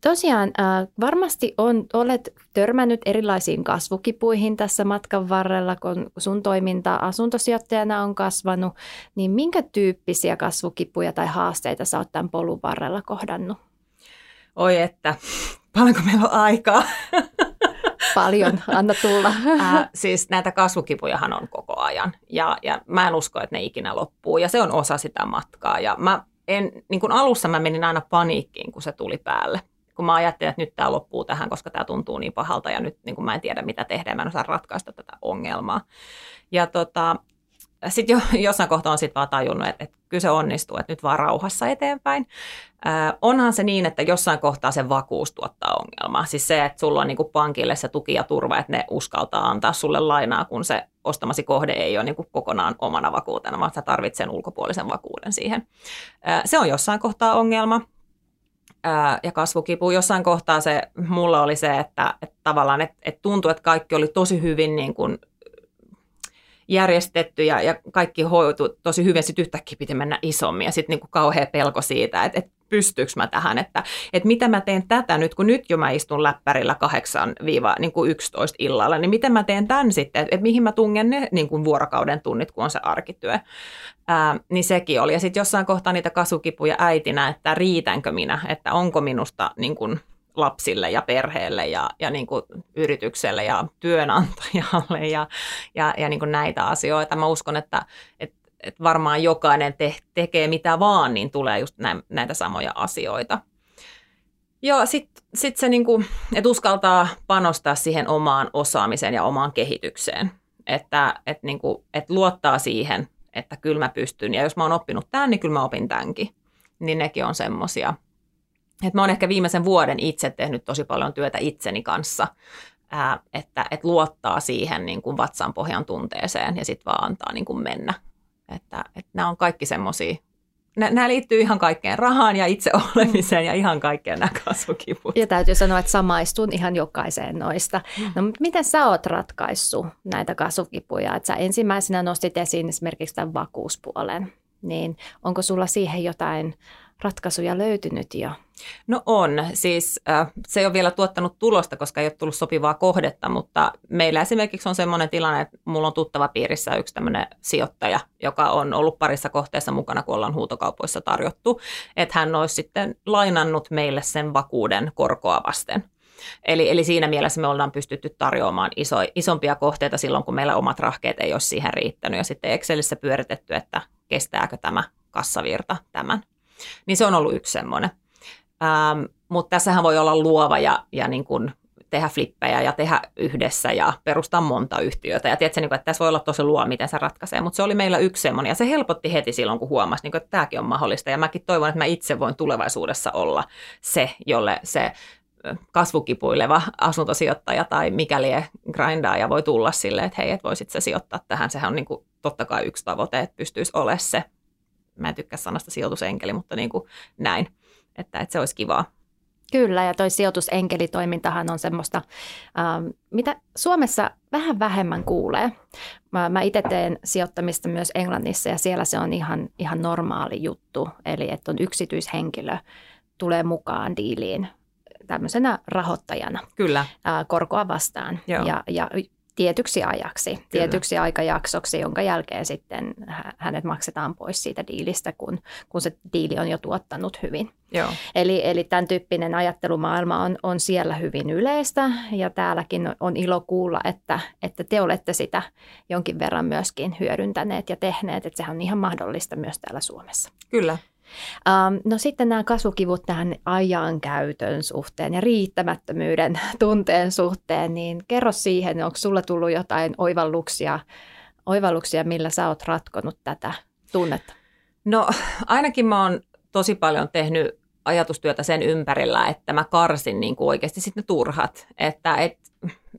Tosiaan, varmasti on, olet törmännyt erilaisiin kasvukipuihin tässä matkan varrella, kun sun toiminta asuntosijoittajana on kasvanut, niin minkä tyyppisiä kasvukipuja tai haasteita sä oot tämän polun varrella kohdannut? Oi että, paljonko meillä on aikaa? Paljon, anna tulla. äh, siis näitä kasvukipujahan on koko ajan. Ja, ja mä en usko, että ne ikinä loppuu. Ja se on osa sitä matkaa. Ja mä en, niin kuin alussa mä menin aina paniikkiin, kun se tuli päälle. Kun mä ajattelin, että nyt tämä loppuu tähän, koska tämä tuntuu niin pahalta. Ja nyt niin kuin mä en tiedä mitä tehdä. Ja mä en osaa ratkaista tätä ongelmaa. Ja tota, sitten jo, *laughs* jossain kohtaa on sitten vaan tajunnut, että, että kyllä se onnistuu, että nyt vaan rauhassa eteenpäin. Äh, onhan se niin, että jossain kohtaa se vakuus tuottaa ongelmaa. Siis se, että sulla on niin kuin pankille se tuki ja turva, että ne uskaltaa antaa sulle lainaa, kun se ostamasi kohde ei ole niin kuin kokonaan omana vakuutena, vaan sä tarvitset sen ulkopuolisen vakuuden siihen. Äh, se on jossain kohtaa ongelma ää, ja kasvukipu. Jossain kohtaa se mulla oli se, että, että tavallaan että, että tuntui, että kaikki oli tosi hyvin niin kuin järjestetty ja, ja kaikki hoitu tosi hyvin. Sitten yhtäkkiä piti mennä isommin ja sitten niin kuin kauhea pelko siitä, että, että pystyykö mä tähän, että, että mitä mä teen tätä nyt, kun nyt jo mä istun läppärillä 8-11 niin illalla, niin miten mä teen tämän sitten, että, että mihin mä tungen ne niin kuin vuorokauden tunnit, kun on se arkityö. Ää, niin sekin oli. Ja sitten jossain kohtaa niitä kasvukipuja äitinä, että riitänkö minä, että onko minusta niin kuin lapsille ja perheelle ja, ja niin kuin yritykselle ja työnantajalle ja, ja, ja niin kuin näitä asioita. Mä uskon, että, että että varmaan jokainen te, tekee mitä vaan, niin tulee just näitä samoja asioita. Joo, sitten sit se, niinku, että uskaltaa panostaa siihen omaan osaamiseen ja omaan kehitykseen. Että et niinku, et luottaa siihen, että kyllä mä pystyn. Ja jos mä oon oppinut tämän, niin kyllä mä opin tämänkin. Niin nekin on semmosia. Että mä oon ehkä viimeisen vuoden itse tehnyt tosi paljon työtä itseni kanssa. Ää, että, että luottaa siihen niin kuin vatsan pohjan tunteeseen ja sitten vaan antaa niin kuin mennä että, että nämä on kaikki semmoisia nämä liittyy ihan kaikkeen rahaan ja itse olemiseen ja ihan kaikkeen nämä kasvukivut. Ja täytyy sanoa, että samaistun ihan jokaiseen noista. Mm. No, miten sä oot ratkaissut näitä kasvukipuja? Että sä ensimmäisenä nostit esiin esimerkiksi tämän vakuuspuolen. Niin onko sulla siihen jotain ratkaisuja löytynyt jo? No on. Siis äh, se ei ole vielä tuottanut tulosta, koska ei ole tullut sopivaa kohdetta, mutta meillä esimerkiksi on sellainen tilanne, että mulla on tuttava piirissä yksi tämmöinen sijoittaja, joka on ollut parissa kohteessa mukana, kun ollaan huutokaupoissa tarjottu, että hän olisi sitten lainannut meille sen vakuuden korkoa vasten. Eli, eli siinä mielessä me ollaan pystytty tarjoamaan iso, isompia kohteita silloin, kun meillä omat rahkeet ei ole siihen riittänyt. Ja sitten Excelissä pyöritetty, että kestääkö tämä kassavirta tämän. Niin se on ollut yksi semmoinen. Ähm, mutta tässähän voi olla luova ja, ja niin kuin tehdä flippejä ja tehdä yhdessä ja perustaa monta yhtiötä. Ja tiedätkö, niin että tässä voi olla tosi luo, miten se ratkaisee. Mutta se oli meillä yksi semmoinen ja se helpotti heti silloin, kun huomasi, niin että tämäkin on mahdollista. Ja mäkin toivon, että mä itse voin tulevaisuudessa olla se, jolle se kasvukipuileva asuntosijoittaja tai mikäli grindaaja voi tulla silleen, että hei, et voisit se sijoittaa tähän. Sehän on niin kuin, totta kai yksi tavoite, että pystyisi olemaan se mä en tykkää sanasta sijoitusenkeli, mutta niin kuin näin, että, että se olisi kivaa. Kyllä, ja toi sijoitusenkelitoimintahan on semmoista, ähm, mitä Suomessa vähän vähemmän kuulee. Mä, mä itse teen sijoittamista myös Englannissa, ja siellä se on ihan, ihan normaali juttu. Eli että on yksityishenkilö, tulee mukaan diiliin tämmöisenä rahoittajana Kyllä. Ää, korkoa vastaan. Joo. Ja, ja tietyksi ajaksi, Kyllä. tietyksi aikajaksoksi, jonka jälkeen sitten hänet maksetaan pois siitä diilistä, kun, kun se diili on jo tuottanut hyvin. Joo. Eli, eli tämän tyyppinen ajattelumaailma on, on siellä hyvin yleistä ja täälläkin on ilo kuulla, että, että te olette sitä jonkin verran myöskin hyödyntäneet ja tehneet, että sehän on ihan mahdollista myös täällä Suomessa. Kyllä. Um, no sitten nämä kasvukivut tähän ajankäytön suhteen ja riittämättömyyden *laughs* tunteen suhteen, niin kerro siihen, onko sulla tullut jotain oivalluksia, oivalluksia, millä sä oot ratkonut tätä tunnetta? No ainakin mä oon tosi paljon tehnyt ajatustyötä sen ympärillä, että mä karsin niin kuin oikeasti sitten turhat. Että et,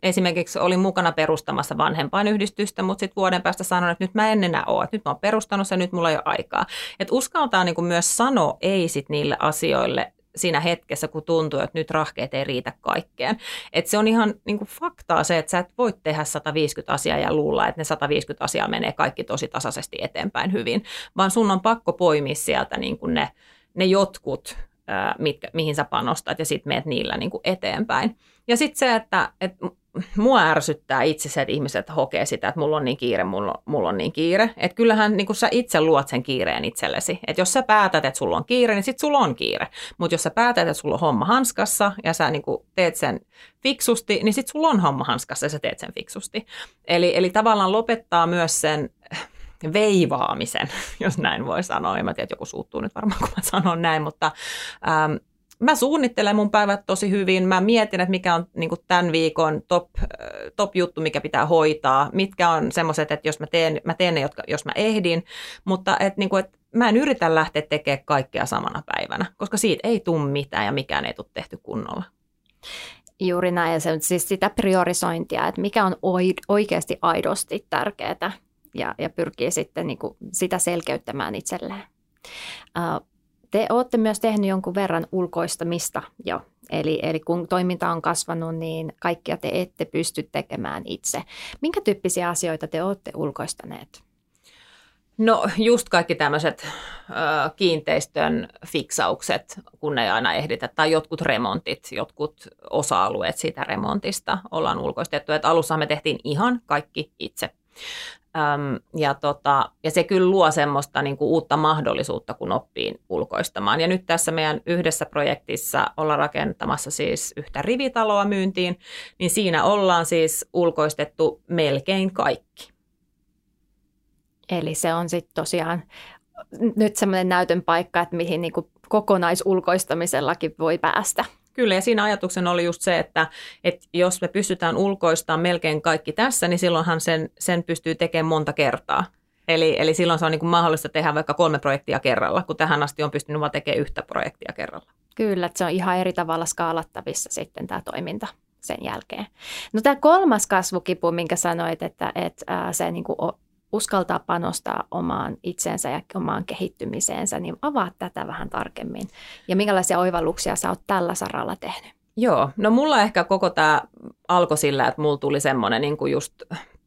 esimerkiksi olin mukana perustamassa vanhempainyhdistystä, mutta sitten vuoden päästä sanoin, että nyt mä en enää ole, että nyt mä oon perustanut sen, nyt mulla ei ole aikaa. Että uskaltaa niin kuin myös sanoa ei sit niille asioille siinä hetkessä, kun tuntuu, että nyt rahkeet ei riitä kaikkeen. Et se on ihan niin kuin faktaa se, että sä et voi tehdä 150 asiaa ja luulla, että ne 150 asiaa menee kaikki tosi tasaisesti eteenpäin hyvin, vaan sun on pakko poimia sieltä niin kuin ne, ne jotkut mitkä, mihin sä panostat ja sitten meet niillä niin kuin eteenpäin. Ja sitten se, että, että mua ärsyttää itse se, että ihmiset hokee sitä, että mulla on niin kiire, mulla on, mulla on niin kiire. Että kyllähän niin sä itse luot sen kiireen itsellesi. Että jos sä päätät, että sulla on kiire, niin sit sulla on kiire. Mutta jos sä päätät, että sulla on homma hanskassa ja sä niin teet sen fiksusti, niin sit sulla on homma hanskassa ja sä teet sen fiksusti. Eli, eli tavallaan lopettaa myös sen veivaamisen, *laughs* jos näin voi sanoa. En mä tiedä, joku suuttuu nyt varmaan, kun mä sanon näin, mutta ähm, mä suunnittelen mun päivät tosi hyvin. Mä mietin, että mikä on niin tämän viikon top, äh, top juttu, mikä pitää hoitaa. Mitkä on semmoiset, että jos mä teen, mä teen ne, jotka, jos mä ehdin. Mutta että, niin kuin, että mä en yritä lähteä tekemään kaikkea samana päivänä, koska siitä ei tule mitään ja mikään ei tule tehty kunnolla. Juuri näin, ja se siis sitä priorisointia, että mikä on oikeasti aidosti tärkeää ja, ja pyrkii sitten niin kuin sitä selkeyttämään itselleen. Te olette myös tehnyt jonkun verran ulkoistamista jo. Eli, eli kun toiminta on kasvanut, niin kaikkia te ette pysty tekemään itse. Minkä tyyppisiä asioita te olette ulkoistaneet? No just kaikki tämmöiset kiinteistön fiksaukset, kun ei aina ehditä, tai jotkut remontit, jotkut osa-alueet siitä remontista ollaan ulkoistettu. Et alussa me tehtiin ihan kaikki itse. Öm, ja, tota, ja se kyllä luo semmoista niin kuin uutta mahdollisuutta, kun oppii ulkoistamaan. Ja nyt tässä meidän yhdessä projektissa ollaan rakentamassa siis yhtä rivitaloa myyntiin, niin siinä ollaan siis ulkoistettu melkein kaikki. Eli se on sitten tosiaan nyt semmoinen näytön paikka, että mihin niin kuin kokonaisulkoistamisellakin voi päästä. Kyllä, ja siinä ajatuksen oli just se, että, että jos me pystytään ulkoistamaan melkein kaikki tässä, niin silloinhan sen, sen pystyy tekemään monta kertaa. Eli, eli silloin se on niin kuin mahdollista tehdä vaikka kolme projektia kerralla, kun tähän asti on pystynyt vain tekemään yhtä projektia kerralla. Kyllä, että se on ihan eri tavalla skaalattavissa sitten tämä toiminta sen jälkeen. No tämä kolmas kasvukipu, minkä sanoit, että, että se niin kuin uskaltaa panostaa omaan itsensä ja omaan kehittymiseensä, niin avaa tätä vähän tarkemmin. Ja minkälaisia oivalluksia sä oot tällä saralla tehnyt? Joo, no mulla ehkä koko tämä alkoi sillä, että mulla tuli semmoinen niin kuin just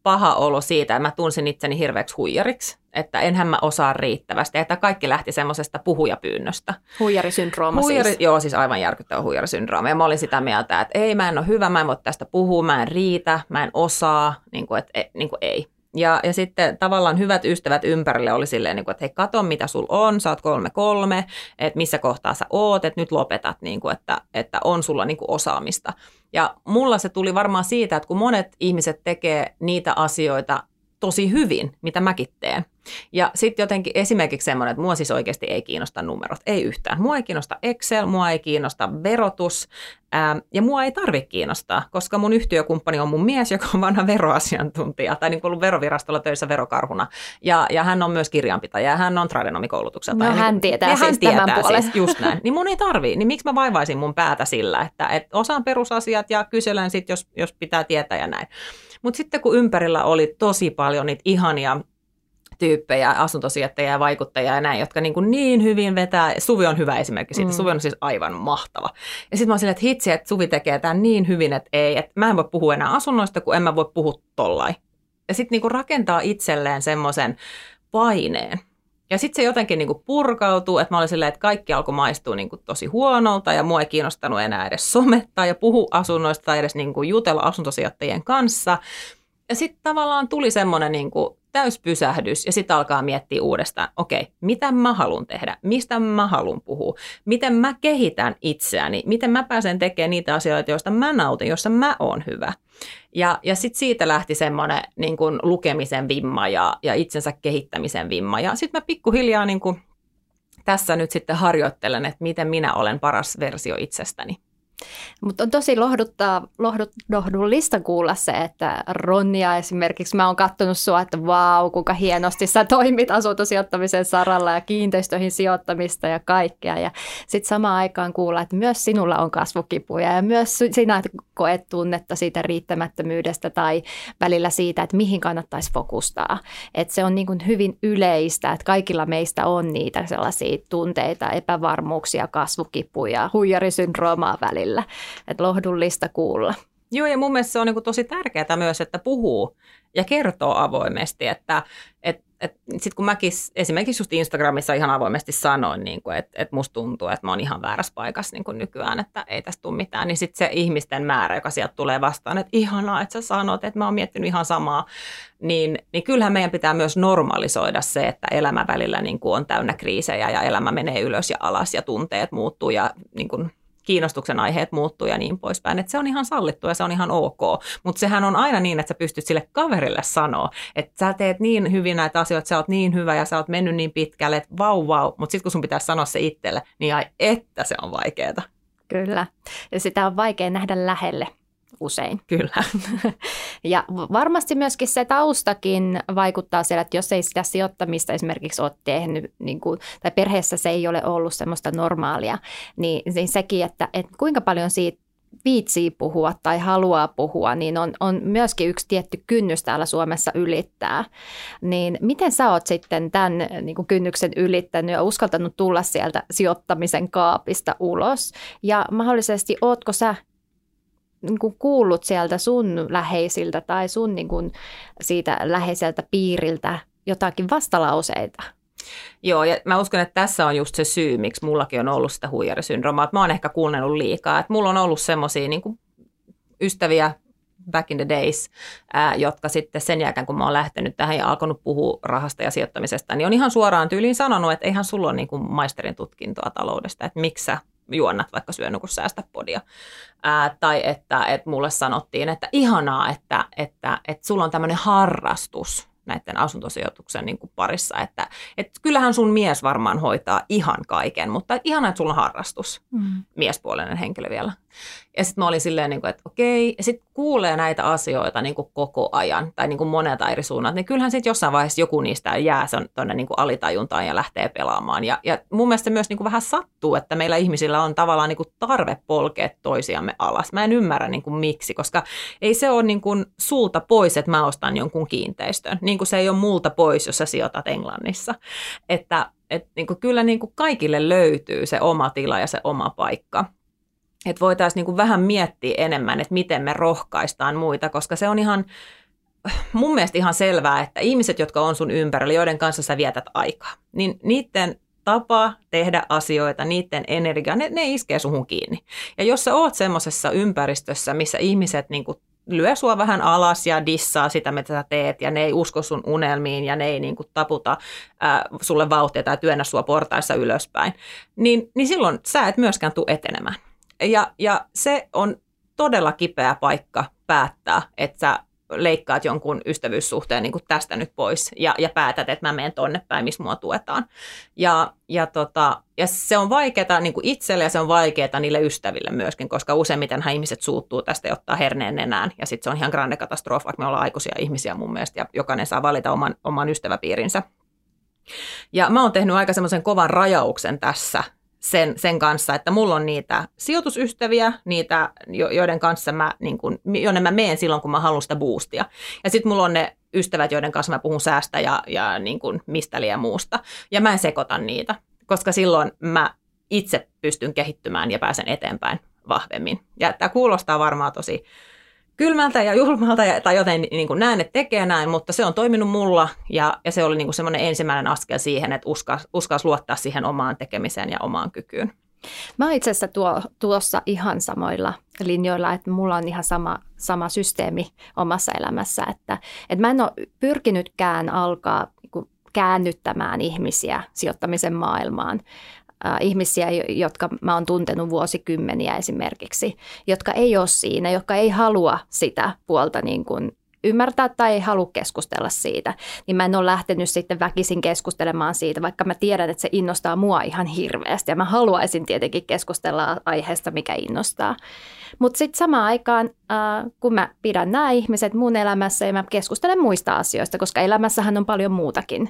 paha olo siitä, että mä tunsin itseni hirveäksi huijariksi, että enhän mä osaa riittävästi, että kaikki lähti semmoisesta puhujapyynnöstä. Huijarisyndrooma Huijari, siis. Joo, siis aivan järkyttävä huijarisyndrooma. Ja mä olin sitä mieltä, että ei, mä en ole hyvä, mä en voi tästä puhua, mä en riitä, mä en osaa, niin kuin, että, niin kuin ei. Ja, ja sitten tavallaan hyvät ystävät ympärille oli silleen, niin kuin, että hei, kato mitä sul on, sä oot kolme kolme, että missä kohtaa sä oot, että nyt lopetat, niin kuin, että, että on sulla niin kuin osaamista. Ja mulla se tuli varmaan siitä, että kun monet ihmiset tekee niitä asioita tosi hyvin, mitä mäkin teen, ja sitten jotenkin esimerkiksi semmoinen, että mua siis oikeasti ei kiinnosta numerot, ei yhtään. Mua ei kiinnosta Excel, mua ei kiinnosta verotus ää, ja mua ei tarvitse kiinnostaa, koska mun yhtiökumppani on mun mies, joka on vanha veroasiantuntija tai niin kuin ollut verovirastolla töissä verokarhuna. Ja, ja hän on myös kirjanpitäjä ja hän on tradenomikoulutukselta. No ja hän niin, tietää ja siis hän tämän tietää puolen. Siis, *laughs* just näin. Niin mun ei tarvii. Niin miksi mä vaivaisin mun päätä sillä, että, että osaan perusasiat ja kyselen sitten, jos, jos pitää tietää ja näin. Mutta sitten kun ympärillä oli tosi paljon niitä ihania tyyppejä, asuntosijoittajia ja vaikuttajia ja näin, jotka niin, kuin niin hyvin vetää. Suvi on hyvä esimerkki siitä. Mm. Suvi on siis aivan mahtava. Ja sitten mä oon silleen, että hitsi, että Suvi tekee tämän niin hyvin, että ei, että mä en voi puhua enää asunnoista, kun en mä voi puhua tollai. Ja sitten niin rakentaa itselleen semmoisen paineen. Ja sitten se jotenkin niin kuin purkautuu, että mä olin silleen, että kaikki alkoi maistua niin kuin tosi huonolta ja mua ei kiinnostanut enää edes somettaa ja puhua asunnoista tai edes niin kuin jutella asuntosijoittajien kanssa. Ja sitten tavallaan tuli semmoinen niin kuin täyspysähdys ja sitten alkaa miettiä uudestaan, okei, okay, mitä mä haluan tehdä, mistä mä haluan puhua, miten mä kehitän itseäni, miten mä pääsen tekemään niitä asioita, joista mä nautin, joissa mä oon hyvä. Ja, ja sitten siitä lähti semmoinen niin kuin lukemisen vimma ja, ja itsensä kehittämisen vimma. Ja sitten mä pikkuhiljaa niin kuin tässä nyt sitten harjoittelen, että miten minä olen paras versio itsestäni. Mutta on tosi lohduttaa, lohdut, lohdullista kuulla se, että Ronja esimerkiksi, mä oon katsonut sua, että vau, kuinka hienosti sä toimit asuntosijoittamisen saralla ja kiinteistöihin sijoittamista ja kaikkea. Ja sitten samaan aikaan kuulla, että myös sinulla on kasvukipuja ja myös sinä koet tunnetta siitä riittämättömyydestä tai välillä siitä, että mihin kannattaisi fokustaa. Että se on niin kuin hyvin yleistä, että kaikilla meistä on niitä sellaisia tunteita, epävarmuuksia, kasvukipuja, huijarisyndroomaa välillä välillä. Että lohdullista kuulla. Joo, ja mun mielestä se on niin tosi tärkeää myös, että puhuu ja kertoo avoimesti, että et, et, sitten kun mäkin esimerkiksi just Instagramissa ihan avoimesti sanoin, niin kuin, että et musta tuntuu, että mä oon ihan väärässä paikassa niin kuin nykyään, että ei tästä tule mitään, niin sitten se ihmisten määrä, joka sieltä tulee vastaan, että ihanaa, että sä sanot, että mä oon miettinyt ihan samaa, niin, niin kyllähän meidän pitää myös normalisoida se, että elämä välillä niin kuin on täynnä kriisejä ja elämä menee ylös ja alas ja tunteet muuttuu ja niin kuin kiinnostuksen aiheet muuttuu ja niin poispäin. Että se on ihan sallittu ja se on ihan ok. Mutta sehän on aina niin, että sä pystyt sille kaverille sanoa, että sä teet niin hyvin näitä asioita, sä oot niin hyvä ja sä oot mennyt niin pitkälle, että vau vau. Mutta sitten kun sun pitäisi sanoa se itselle, niin ai että se on vaikeaa. Kyllä. Ja sitä on vaikea nähdä lähelle usein. Kyllä. *laughs* ja varmasti myöskin se taustakin vaikuttaa siellä, että jos ei sitä sijoittamista esimerkiksi ole tehnyt, niin kuin, tai perheessä se ei ole ollut semmoista normaalia, niin, niin sekin, että, että kuinka paljon siitä viitsii puhua tai haluaa puhua, niin on, on myöskin yksi tietty kynnys täällä Suomessa ylittää. Niin miten sä oot sitten tämän niin kuin kynnyksen ylittänyt ja uskaltanut tulla sieltä sijoittamisen kaapista ulos? Ja mahdollisesti ootko sä niin kuin kuullut sieltä sun läheisiltä tai sun niin kuin siitä läheiseltä piiriltä jotakin vastalauseita? Joo, ja mä uskon, että tässä on just se syy, miksi mullakin on ollut sitä huijarisyndroomaa, mä oon ehkä kuunnellut liikaa. Että mulla on ollut semmoisia niin ystäviä back in the days, ää, jotka sitten sen jälkeen, kun mä oon lähtenyt tähän ja alkanut puhua rahasta ja sijoittamisesta, niin on ihan suoraan tyyliin sanonut, että eihän sulla ole niin kuin maisterin tutkintoa taloudesta, että miksi sä juonnat vaikka syönyt kun säästä podia. Ää, tai että, että mulle sanottiin, että ihanaa, että, että, että sulla on tämmöinen harrastus näiden asuntosijoituksen niin kuin parissa, että, että kyllähän sun mies varmaan hoitaa ihan kaiken, mutta ihanaa, että sulla on harrastus, mm. miespuolinen henkilö vielä. Ja sitten mä olin silleen, niin kuin, että okei, ja sitten kuulee näitä asioita niin kuin koko ajan, tai niin kuin monelta eri suunnat, niin kyllähän sitten jossain vaiheessa joku niistä jää tuonne niin alitajuntaan ja lähtee pelaamaan. Ja, ja mun mielestä myös niin kuin vähän sattuu, että meillä ihmisillä on tavallaan niin kuin tarve polkea toisiamme alas. Mä en ymmärrä niin kuin miksi, koska ei se ole niin kuin sulta pois, että mä ostan jonkun kiinteistön, niin kuin se ei ole multa pois, jos sä sijoitat Englannissa. Että et niin kuin kyllä niin kuin kaikille löytyy se oma tila ja se oma paikka että voitaisiin niin vähän miettiä enemmän, että miten me rohkaistaan muita, koska se on ihan mun mielestä ihan selvää, että ihmiset, jotka on sun ympärillä, joiden kanssa sä vietät aikaa, niin niiden tapa tehdä asioita, niiden energia, ne, ne iskee suhun kiinni. Ja jos sä oot semmoisessa ympäristössä, missä ihmiset niin lyö sua vähän alas ja dissaa sitä, mitä sä teet, ja ne ei usko sun unelmiin, ja ne ei niin kuin taputa ää, sulle vauhtia tai työnnä sua portaissa ylöspäin, niin, niin silloin sä et myöskään tule etenemään. Ja, ja se on todella kipeä paikka päättää, että sä leikkaat jonkun ystävyyssuhteen niin kuin tästä nyt pois ja, ja päätät, että mä menen tonne päin, missä mua tuetaan. Ja, ja, tota, ja se on vaikeaa niin kuin itselle ja se on vaikeaa niille ystäville myöskin, koska useimmiten ihmiset suuttuu tästä ja ottaa herneen nenään. Ja sitten se on ihan grande katastrofa, vaikka me ollaan aikuisia ihmisiä mun mielestä ja jokainen saa valita oman, oman ystäväpiirinsä. Ja mä oon tehnyt aika semmoisen kovan rajauksen tässä, sen, sen kanssa, että mulla on niitä sijoitusystäviä, niitä, joiden kanssa mä, niin kun, jonne mä menen silloin, kun mä haluan sitä boostia. Ja sitten mulla on ne ystävät, joiden kanssa mä puhun säästä ja, ja niin kuin mistä liian muusta. Ja mä en sekoita niitä, koska silloin mä itse pystyn kehittymään ja pääsen eteenpäin vahvemmin. Ja tämä kuulostaa varmaan tosi kylmältä ja julmalta, ja, tai joten niin kuin näen, että tekee näin, mutta se on toiminut mulla, ja, ja se oli niin kuin semmoinen ensimmäinen askel siihen, että uskas, uskas luottaa siihen omaan tekemiseen ja omaan kykyyn. Mä itse asiassa tuo, tuossa ihan samoilla linjoilla, että mulla on ihan sama, sama systeemi omassa elämässä, että, että mä en ole pyrkinytkään alkaa niin käännyttämään ihmisiä sijoittamisen maailmaan, ihmisiä, jotka mä oon tuntenut vuosikymmeniä esimerkiksi, jotka ei ole siinä, jotka ei halua sitä puolta niin kuin ymmärtää tai ei halua keskustella siitä, niin mä en ole lähtenyt sitten väkisin keskustelemaan siitä, vaikka mä tiedän, että se innostaa mua ihan hirveästi ja mä haluaisin tietenkin keskustella aiheesta, mikä innostaa. Mutta sitten samaan aikaan, äh, kun mä pidän nämä ihmiset mun elämässä ja mä keskustelen muista asioista, koska elämässähän on paljon muutakin,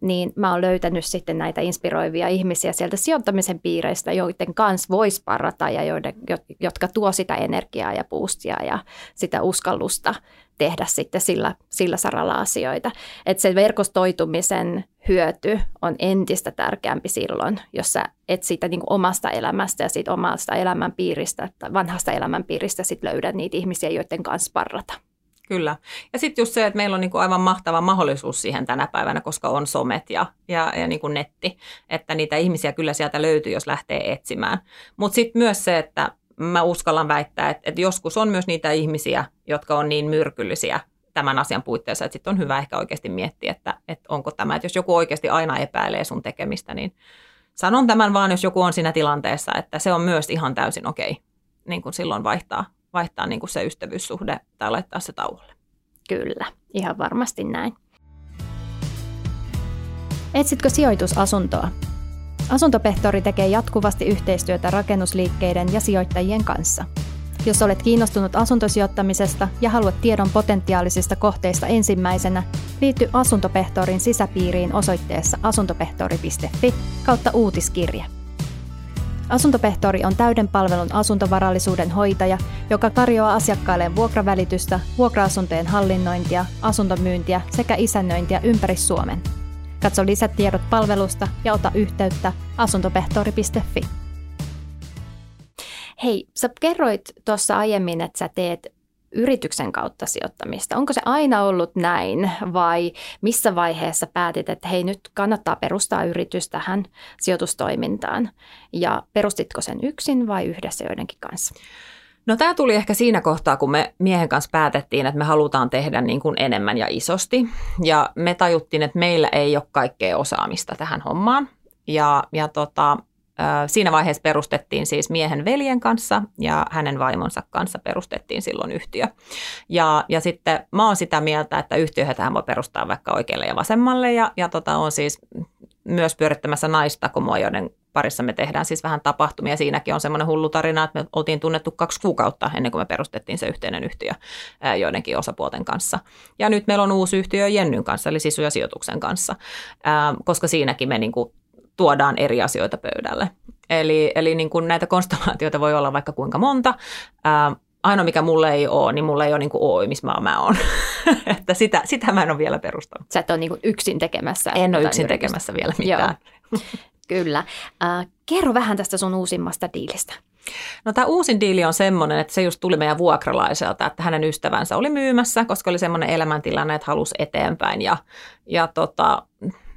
niin mä oon löytänyt sitten näitä inspiroivia ihmisiä sieltä sijoittamisen piireistä, joiden kanssa voisi parata ja joiden, jotka tuo sitä energiaa ja boostia ja sitä uskallusta tehdä sitten sillä, sillä saralla asioita. Että se verkostoitumisen hyöty on entistä tärkeämpi silloin, jos sä et siitä niin omasta elämästä ja siitä omasta elämänpiiristä vanhasta elämänpiiristä sit löydät niitä ihmisiä, joiden kanssa parrata. Kyllä. Ja sitten just se, että meillä on niin kuin aivan mahtava mahdollisuus siihen tänä päivänä, koska on somet ja, ja, ja niin kuin netti, että niitä ihmisiä kyllä sieltä löytyy, jos lähtee etsimään. Mutta sitten myös se, että mä uskallan väittää, että, että joskus on myös niitä ihmisiä, jotka on niin myrkyllisiä tämän asian puitteissa, että sitten on hyvä ehkä oikeasti miettiä, että, että onko tämä, että jos joku oikeasti aina epäilee sun tekemistä, niin sanon tämän vaan, jos joku on siinä tilanteessa, että se on myös ihan täysin okei, niin kuin silloin vaihtaa, vaihtaa niin kuin se ystävyyssuhde tai laittaa se tauolle. Kyllä, ihan varmasti näin. Etsitkö sijoitusasuntoa? Asuntopehtori tekee jatkuvasti yhteistyötä rakennusliikkeiden ja sijoittajien kanssa. Jos olet kiinnostunut asuntosijoittamisesta ja haluat tiedon potentiaalisista kohteista ensimmäisenä, liity Asuntopehtorin sisäpiiriin osoitteessa asuntopehtori.fi kautta uutiskirje. Asuntopehtori on täyden palvelun asuntovarallisuuden hoitaja, joka tarjoaa asiakkailleen vuokravälitystä, vuokra-asuntojen hallinnointia, asuntomyyntiä sekä isännöintiä ympäri Suomen – Katso lisätiedot palvelusta ja ota yhteyttä asuntopehtori.fi. Hei, sä kerroit tuossa aiemmin, että sä teet yrityksen kautta sijoittamista. Onko se aina ollut näin vai missä vaiheessa päätit, että hei nyt kannattaa perustaa yritys tähän sijoitustoimintaan ja perustitko sen yksin vai yhdessä joidenkin kanssa? No tämä tuli ehkä siinä kohtaa, kun me miehen kanssa päätettiin, että me halutaan tehdä niin kuin enemmän ja isosti. Ja me tajuttiin, että meillä ei ole kaikkea osaamista tähän hommaan. Ja, ja tota, siinä vaiheessa perustettiin siis miehen veljen kanssa ja hänen vaimonsa kanssa perustettiin silloin yhtiö. Ja, ja sitten mä oon sitä mieltä, että yhtiöhän voi perustaa vaikka oikealle ja vasemmalle ja, ja tota, on siis myös pyörittämässä naistakomoa, joiden parissa me tehdään siis vähän tapahtumia. Siinäkin on semmoinen hullu tarina, että me oltiin tunnettu kaksi kuukautta ennen kuin me perustettiin se yhteinen yhtiö joidenkin osapuolten kanssa. Ja nyt meillä on uusi yhtiö Jennyn kanssa, eli Sisu ja sijoituksen kanssa, koska siinäkin me niin kuin tuodaan eri asioita pöydälle. Eli, eli niin kuin näitä konstellaatioita voi olla vaikka kuinka monta. ainoa mikä mulle ei ole, niin mulle ei ole niin kuin Oi, missä mä, mä oon. *laughs* että sitä, sitä mä en ole vielä perustanut. Sä et ole niin kuin yksin tekemässä. En ole yksin yritystä. tekemässä vielä mitään. *laughs* Kyllä. Äh, kerro vähän tästä sun uusimmasta diilistä. No tämä uusin diili on semmoinen, että se just tuli meidän vuokralaiselta, että hänen ystävänsä oli myymässä, koska oli semmoinen elämäntilanne, että halusi eteenpäin. Ja, ja tota,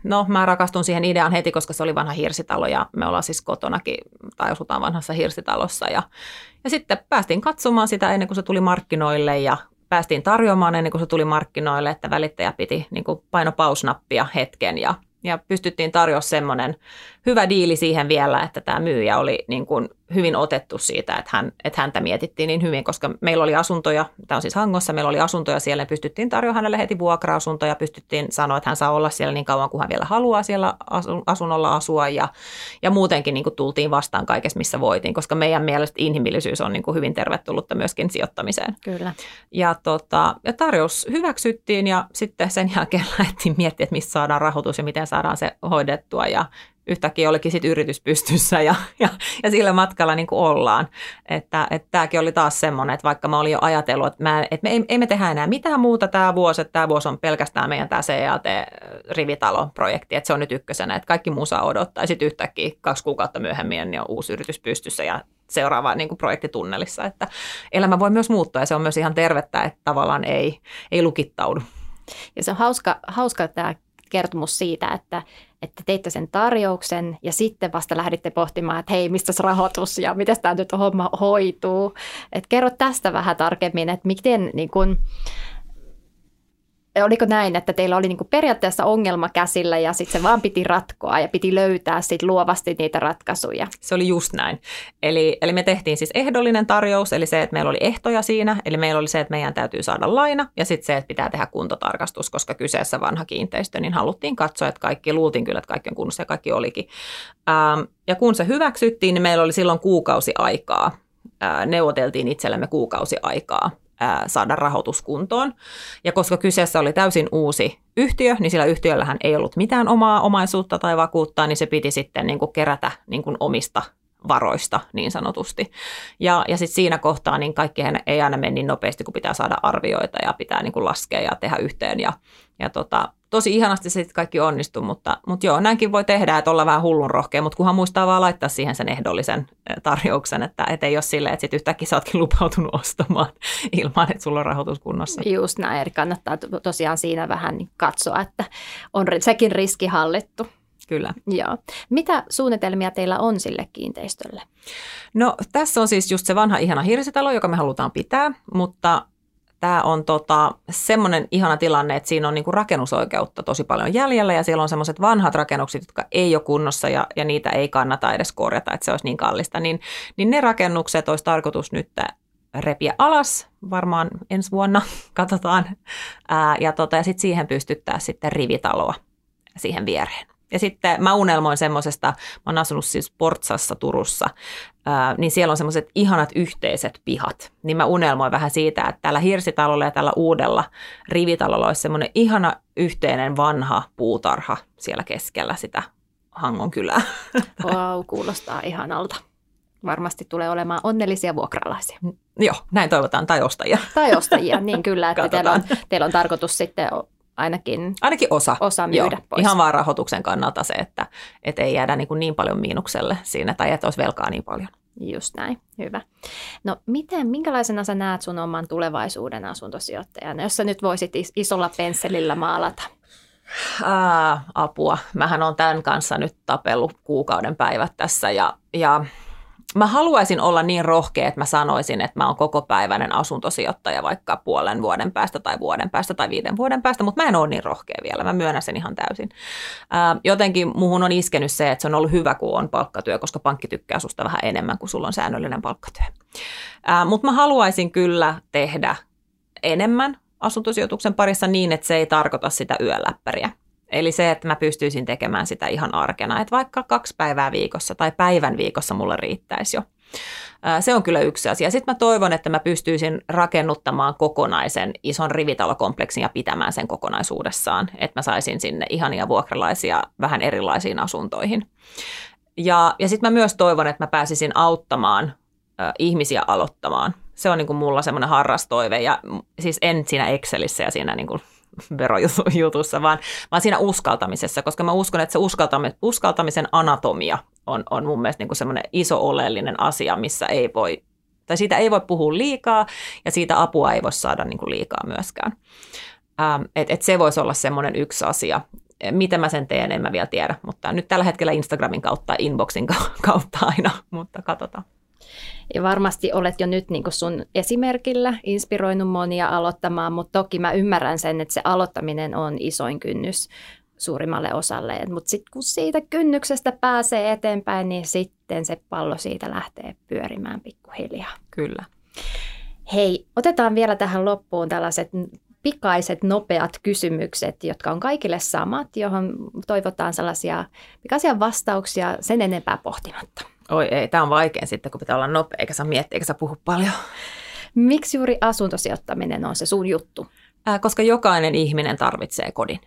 no mä rakastun siihen ideaan heti, koska se oli vanha hirsitalo ja me ollaan siis kotonakin tai asutaan vanhassa hirsitalossa. Ja, ja sitten päästiin katsomaan sitä ennen kuin se tuli markkinoille ja päästiin tarjoamaan ennen kuin se tuli markkinoille, että välittäjä piti niin paino pausnappia hetken ja ja pystyttiin tarjoamaan semmoinen hyvä diili siihen vielä, että tämä myyjä oli niin kuin hyvin otettu siitä, että, hän, että häntä mietittiin niin hyvin, koska meillä oli asuntoja, tämä on siis Hangossa, meillä oli asuntoja siellä, ja pystyttiin tarjoamaan hänelle heti vuokra-asuntoja, pystyttiin sanoa, että hän saa olla siellä niin kauan kuin hän vielä haluaa siellä asunnolla asua, ja, ja muutenkin niin kuin tultiin vastaan kaikessa, missä voitiin, koska meidän mielestä inhimillisyys on niin kuin hyvin tervetullutta myöskin sijoittamiseen. Kyllä. Ja, tota, ja tarjous hyväksyttiin, ja sitten sen jälkeen *laughs* lähdettiin miettimään, että mistä saadaan rahoitus ja miten saadaan se hoidettua, ja yhtäkkiä olikin sitten yritys pystyssä ja, ja, ja sillä matkalla niin kuin ollaan. Että, että tämäkin oli taas semmoinen, että vaikka mä olin jo ajatellut, että, mä, että me ei, ei me tehdä enää mitään muuta tämä vuosi, että tämä vuosi on pelkästään meidän tämä CAT-rivitalo-projekti, että se on nyt ykkösenä, että kaikki muu saa odottaa. Ja sitten yhtäkkiä kaksi kuukautta myöhemmin niin on uusi yritys pystyssä ja seuraava niin kuin projektitunnelissa, että elämä voi myös muuttua ja se on myös ihan tervettä, että tavallaan ei, ei lukittaudu. Ja se on hauska, hauska tämä kertomus siitä, että, että teitte sen tarjouksen ja sitten vasta lähditte pohtimaan, että hei, mistä rahoitus ja miten tämä nyt homma hoituu. Et kerro tästä vähän tarkemmin, että miten niin kun, oliko näin, että teillä oli niinku periaatteessa ongelma käsillä ja sitten se vaan piti ratkoa ja piti löytää sit luovasti niitä ratkaisuja? Se oli just näin. Eli, eli me tehtiin siis ehdollinen tarjous, eli se, että meillä oli ehtoja siinä, eli meillä oli se, että meidän täytyy saada laina ja sitten se, että pitää tehdä kuntotarkastus, koska kyseessä vanha kiinteistö, niin haluttiin katsoa, että kaikki, luultiin kyllä, että kaikki on kunnossa ja kaikki olikin. Ähm, ja kun se hyväksyttiin, niin meillä oli silloin kuukausi aikaa, äh, neuvoteltiin itsellemme kuukausi aikaa saada rahoitus kuntoon. Ja koska kyseessä oli täysin uusi yhtiö, niin sillä yhtiöllähän ei ollut mitään omaa omaisuutta tai vakuuttaa, niin se piti sitten niin kuin kerätä niin kuin omista varoista niin sanotusti. Ja, ja sitten siinä kohtaa niin kaikki ei aina mene niin nopeasti, kun pitää saada arvioita ja pitää niin kuin laskea ja tehdä yhteen. Ja, ja tota, tosi ihanasti se kaikki onnistuu, mutta, mutta joo, näinkin voi tehdä, että olla vähän hullun rohkea, mutta kunhan muistaa vaan laittaa siihen sen ehdollisen tarjouksen, että et ei ole silleen, että sitten yhtäkkiä sä ootkin lupautunut *laughs* ostamaan ilman, että sulla on rahoitus kunnossa. Just näin, eli kannattaa tosiaan siinä vähän katsoa, että on sekin riski hallittu. Kyllä. Joo. Mitä suunnitelmia teillä on sille kiinteistölle? No tässä on siis just se vanha ihana hirsitalo, joka me halutaan pitää, mutta tämä on tota, semmoinen ihana tilanne, että siinä on niinku rakennusoikeutta tosi paljon jäljellä ja siellä on semmoiset vanhat rakennukset, jotka ei ole kunnossa ja, ja niitä ei kannata edes korjata, että se olisi niin kallista. Niin, niin ne rakennukset olisi tarkoitus nyt repiä alas, varmaan ensi vuonna, *laughs* katsotaan, ää, ja, tota, ja sitten siihen pystyttää sitten rivitaloa siihen viereen. Ja sitten mä unelmoin semmoisesta, mä oon asunut siis Portsassa Turussa, ää, niin siellä on semmoiset ihanat yhteiset pihat. Niin mä unelmoin vähän siitä, että tällä hirsitalolla ja tällä uudella rivitalolla olisi semmoinen ihana yhteinen vanha puutarha siellä keskellä sitä Hangon kylää. *laughs* Wow, kuulostaa ihanalta. Varmasti tulee olemaan onnellisia vuokralaisia. Joo, näin toivotaan, tai ostajia. Tai ostajia, niin kyllä, että teillä on, teillä on tarkoitus sitten ainakin, ainakin osa, osa myydä Joo, pois. Ihan vaan rahoituksen kannalta se, että, että ei jäädä niin, kuin niin paljon miinukselle siinä tai että olisi velkaa niin paljon. Just näin, hyvä. No miten, minkälaisena sä näet sun oman tulevaisuuden asuntosijoittajana, jos sä nyt voisit isolla pensselillä maalata? Ää, apua. Mähän on tämän kanssa nyt tapellut kuukauden päivät tässä ja, ja mä haluaisin olla niin rohkea, että mä sanoisin, että mä oon kokopäiväinen asuntosijoittaja vaikka puolen vuoden päästä tai vuoden päästä tai viiden vuoden päästä, mutta mä en ole niin rohkea vielä, mä myönnän sen ihan täysin. Ää, jotenkin muuhun on iskenyt se, että se on ollut hyvä, kun on palkkatyö, koska pankki tykkää susta vähän enemmän, kuin sulla on säännöllinen palkkatyö. Mutta mä haluaisin kyllä tehdä enemmän asuntosijoituksen parissa niin, että se ei tarkoita sitä yöläppäriä. Eli se, että mä pystyisin tekemään sitä ihan arkena, että vaikka kaksi päivää viikossa tai päivän viikossa mulle riittäisi jo. Se on kyllä yksi asia. Sitten mä toivon, että mä pystyisin rakennuttamaan kokonaisen ison rivitalokompleksin ja pitämään sen kokonaisuudessaan, että mä saisin sinne ihania vuokralaisia vähän erilaisiin asuntoihin. Ja, ja sitten mä myös toivon, että mä pääsisin auttamaan ihmisiä aloittamaan. Se on niin kuin mulla semmoinen harrastoive ja siis en siinä Excelissä ja siinä niin kuin verojutussa, vaan, vaan siinä uskaltamisessa, koska mä uskon, että se uskaltamisen anatomia on, on mun mielestä niin semmoinen iso oleellinen asia, missä ei voi, tai siitä ei voi puhua liikaa ja siitä apua ei voi saada niin kuin liikaa myöskään. Ähm, et, et se voisi olla semmoinen yksi asia. Miten mä sen teen, en mä vielä tiedä, mutta nyt tällä hetkellä Instagramin kautta, inboxin kautta aina, mutta katsotaan. Ja varmasti olet jo nyt niin sun esimerkillä inspiroinut monia aloittamaan, mutta toki mä ymmärrän sen, että se aloittaminen on isoin kynnys suurimmalle osalle. Mutta sitten kun siitä kynnyksestä pääsee eteenpäin, niin sitten se pallo siitä lähtee pyörimään pikkuhiljaa. Kyllä. Hei, otetaan vielä tähän loppuun tällaiset pikaiset, nopeat kysymykset, jotka on kaikille samat, johon toivotaan sellaisia pikaisia vastauksia sen enempää pohtimatta. Oi ei, tämä on vaikein sitten, kun pitää olla nopea, eikä saa miettiä, eikä saa puhua paljon. Miksi juuri asuntosijoittaminen on se sun juttu? Äh, koska jokainen ihminen tarvitsee kodin.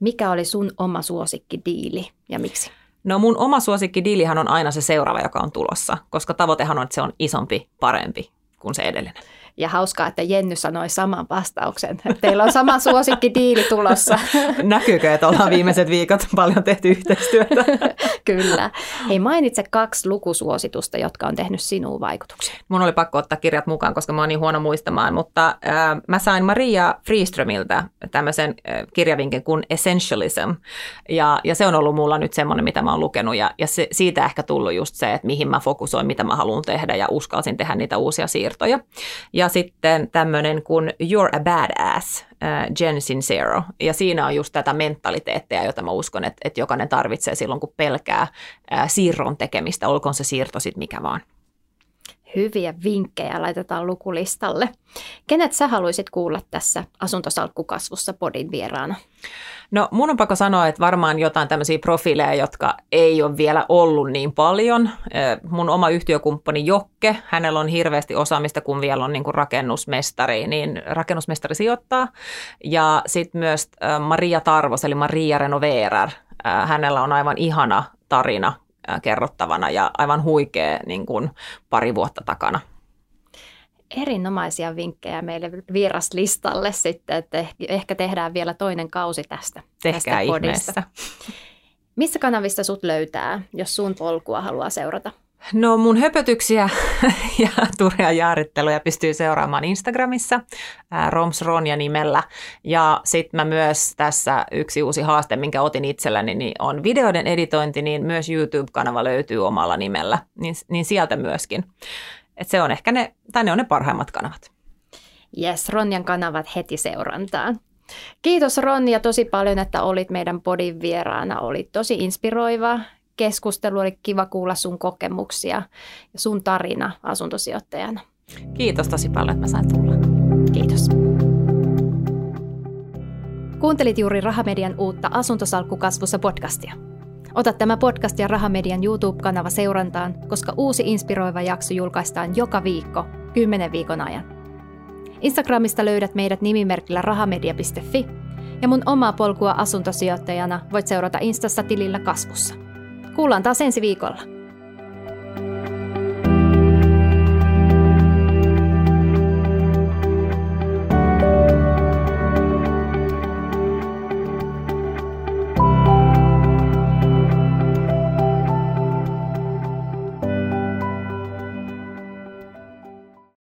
Mikä oli sun oma suosikkidiili ja miksi? No mun oma suosikkidiilihan on aina se seuraava, joka on tulossa, koska tavoitehan on, että se on isompi, parempi kuin se edellinen. Ja hauskaa, että Jenny sanoi saman vastauksen. Teillä on sama suosikki diili tulossa. *laughs* Näkyykö, että ollaan viimeiset viikot paljon tehty yhteistyötä? *laughs* Kyllä. Hei, mainitse kaksi lukusuositusta, jotka on tehnyt sinuun vaikutuksen. Mun oli pakko ottaa kirjat mukaan, koska mä oon niin huono muistamaan, mutta äh, mä sain Maria Freeströmiltä tämmöisen äh, kirjavinkin kuin Essentialism. Ja, ja se on ollut mulla nyt semmoinen, mitä mä oon lukenut. Ja, ja se, siitä ehkä tullut just se, että mihin mä fokusoin, mitä mä haluan tehdä ja uskalsin tehdä niitä uusia siirtoja. Ja sitten tämmöinen kuin You're a Badass, äh, Jen Sincero. Ja siinä on just tätä mentaliteettia, jota mä uskon, että, että jokainen tarvitsee silloin, kun pelkää äh, siirron tekemistä, olkoon se siirto sitten mikä vaan. Hyviä vinkkejä laitetaan lukulistalle. Kenet sä haluaisit kuulla tässä asuntosalkkukasvussa podin vieraana? No mun on pakko sanoa, että varmaan jotain tämmöisiä profiileja, jotka ei ole vielä ollut niin paljon. Mun oma yhtiökumppani Jokke, hänellä on hirveästi osaamista, kun vielä on niin kuin rakennusmestari, niin rakennusmestari sijoittaa. Ja sitten myös Maria Tarvos, eli Maria Renoverar, hänellä on aivan ihana tarina kerrottavana ja aivan huikea niin kuin pari vuotta takana erinomaisia vinkkejä meille vieraslistalle sitten, että ehkä tehdään vielä toinen kausi tästä, Tehkää tästä podista. Missä kanavista sut löytää, jos sun polkua haluaa seurata? No mun höpötyksiä *laughs* ja turja jaaritteluja pystyy seuraamaan Instagramissa Roms Ronja nimellä. Ja sitten mä myös tässä yksi uusi haaste, minkä otin itselläni, niin on videoiden editointi, niin myös YouTube-kanava löytyy omalla nimellä, niin, niin sieltä myöskin. Et se on ehkä ne, tai ne on ne parhaimmat kanavat. Yes, Ronjan kanavat heti seurantaan. Kiitos Ronja tosi paljon, että olit meidän podin vieraana. Oli tosi inspiroiva keskustelu, oli kiva kuulla sun kokemuksia ja sun tarina asuntosijoittajana. Kiitos tosi paljon, että mä sain tulla. Kiitos. Kuuntelit juuri Rahamedian uutta Asuntosalkkukasvussa podcastia. Ota tämä podcast ja Rahamedian YouTube-kanava seurantaan, koska uusi inspiroiva jakso julkaistaan joka viikko, 10 viikon ajan. Instagramista löydät meidät nimimerkillä rahamedia.fi ja mun omaa polkua asuntosijoittajana voit seurata Instassa tilillä kasvussa. Kuullaan taas ensi viikolla.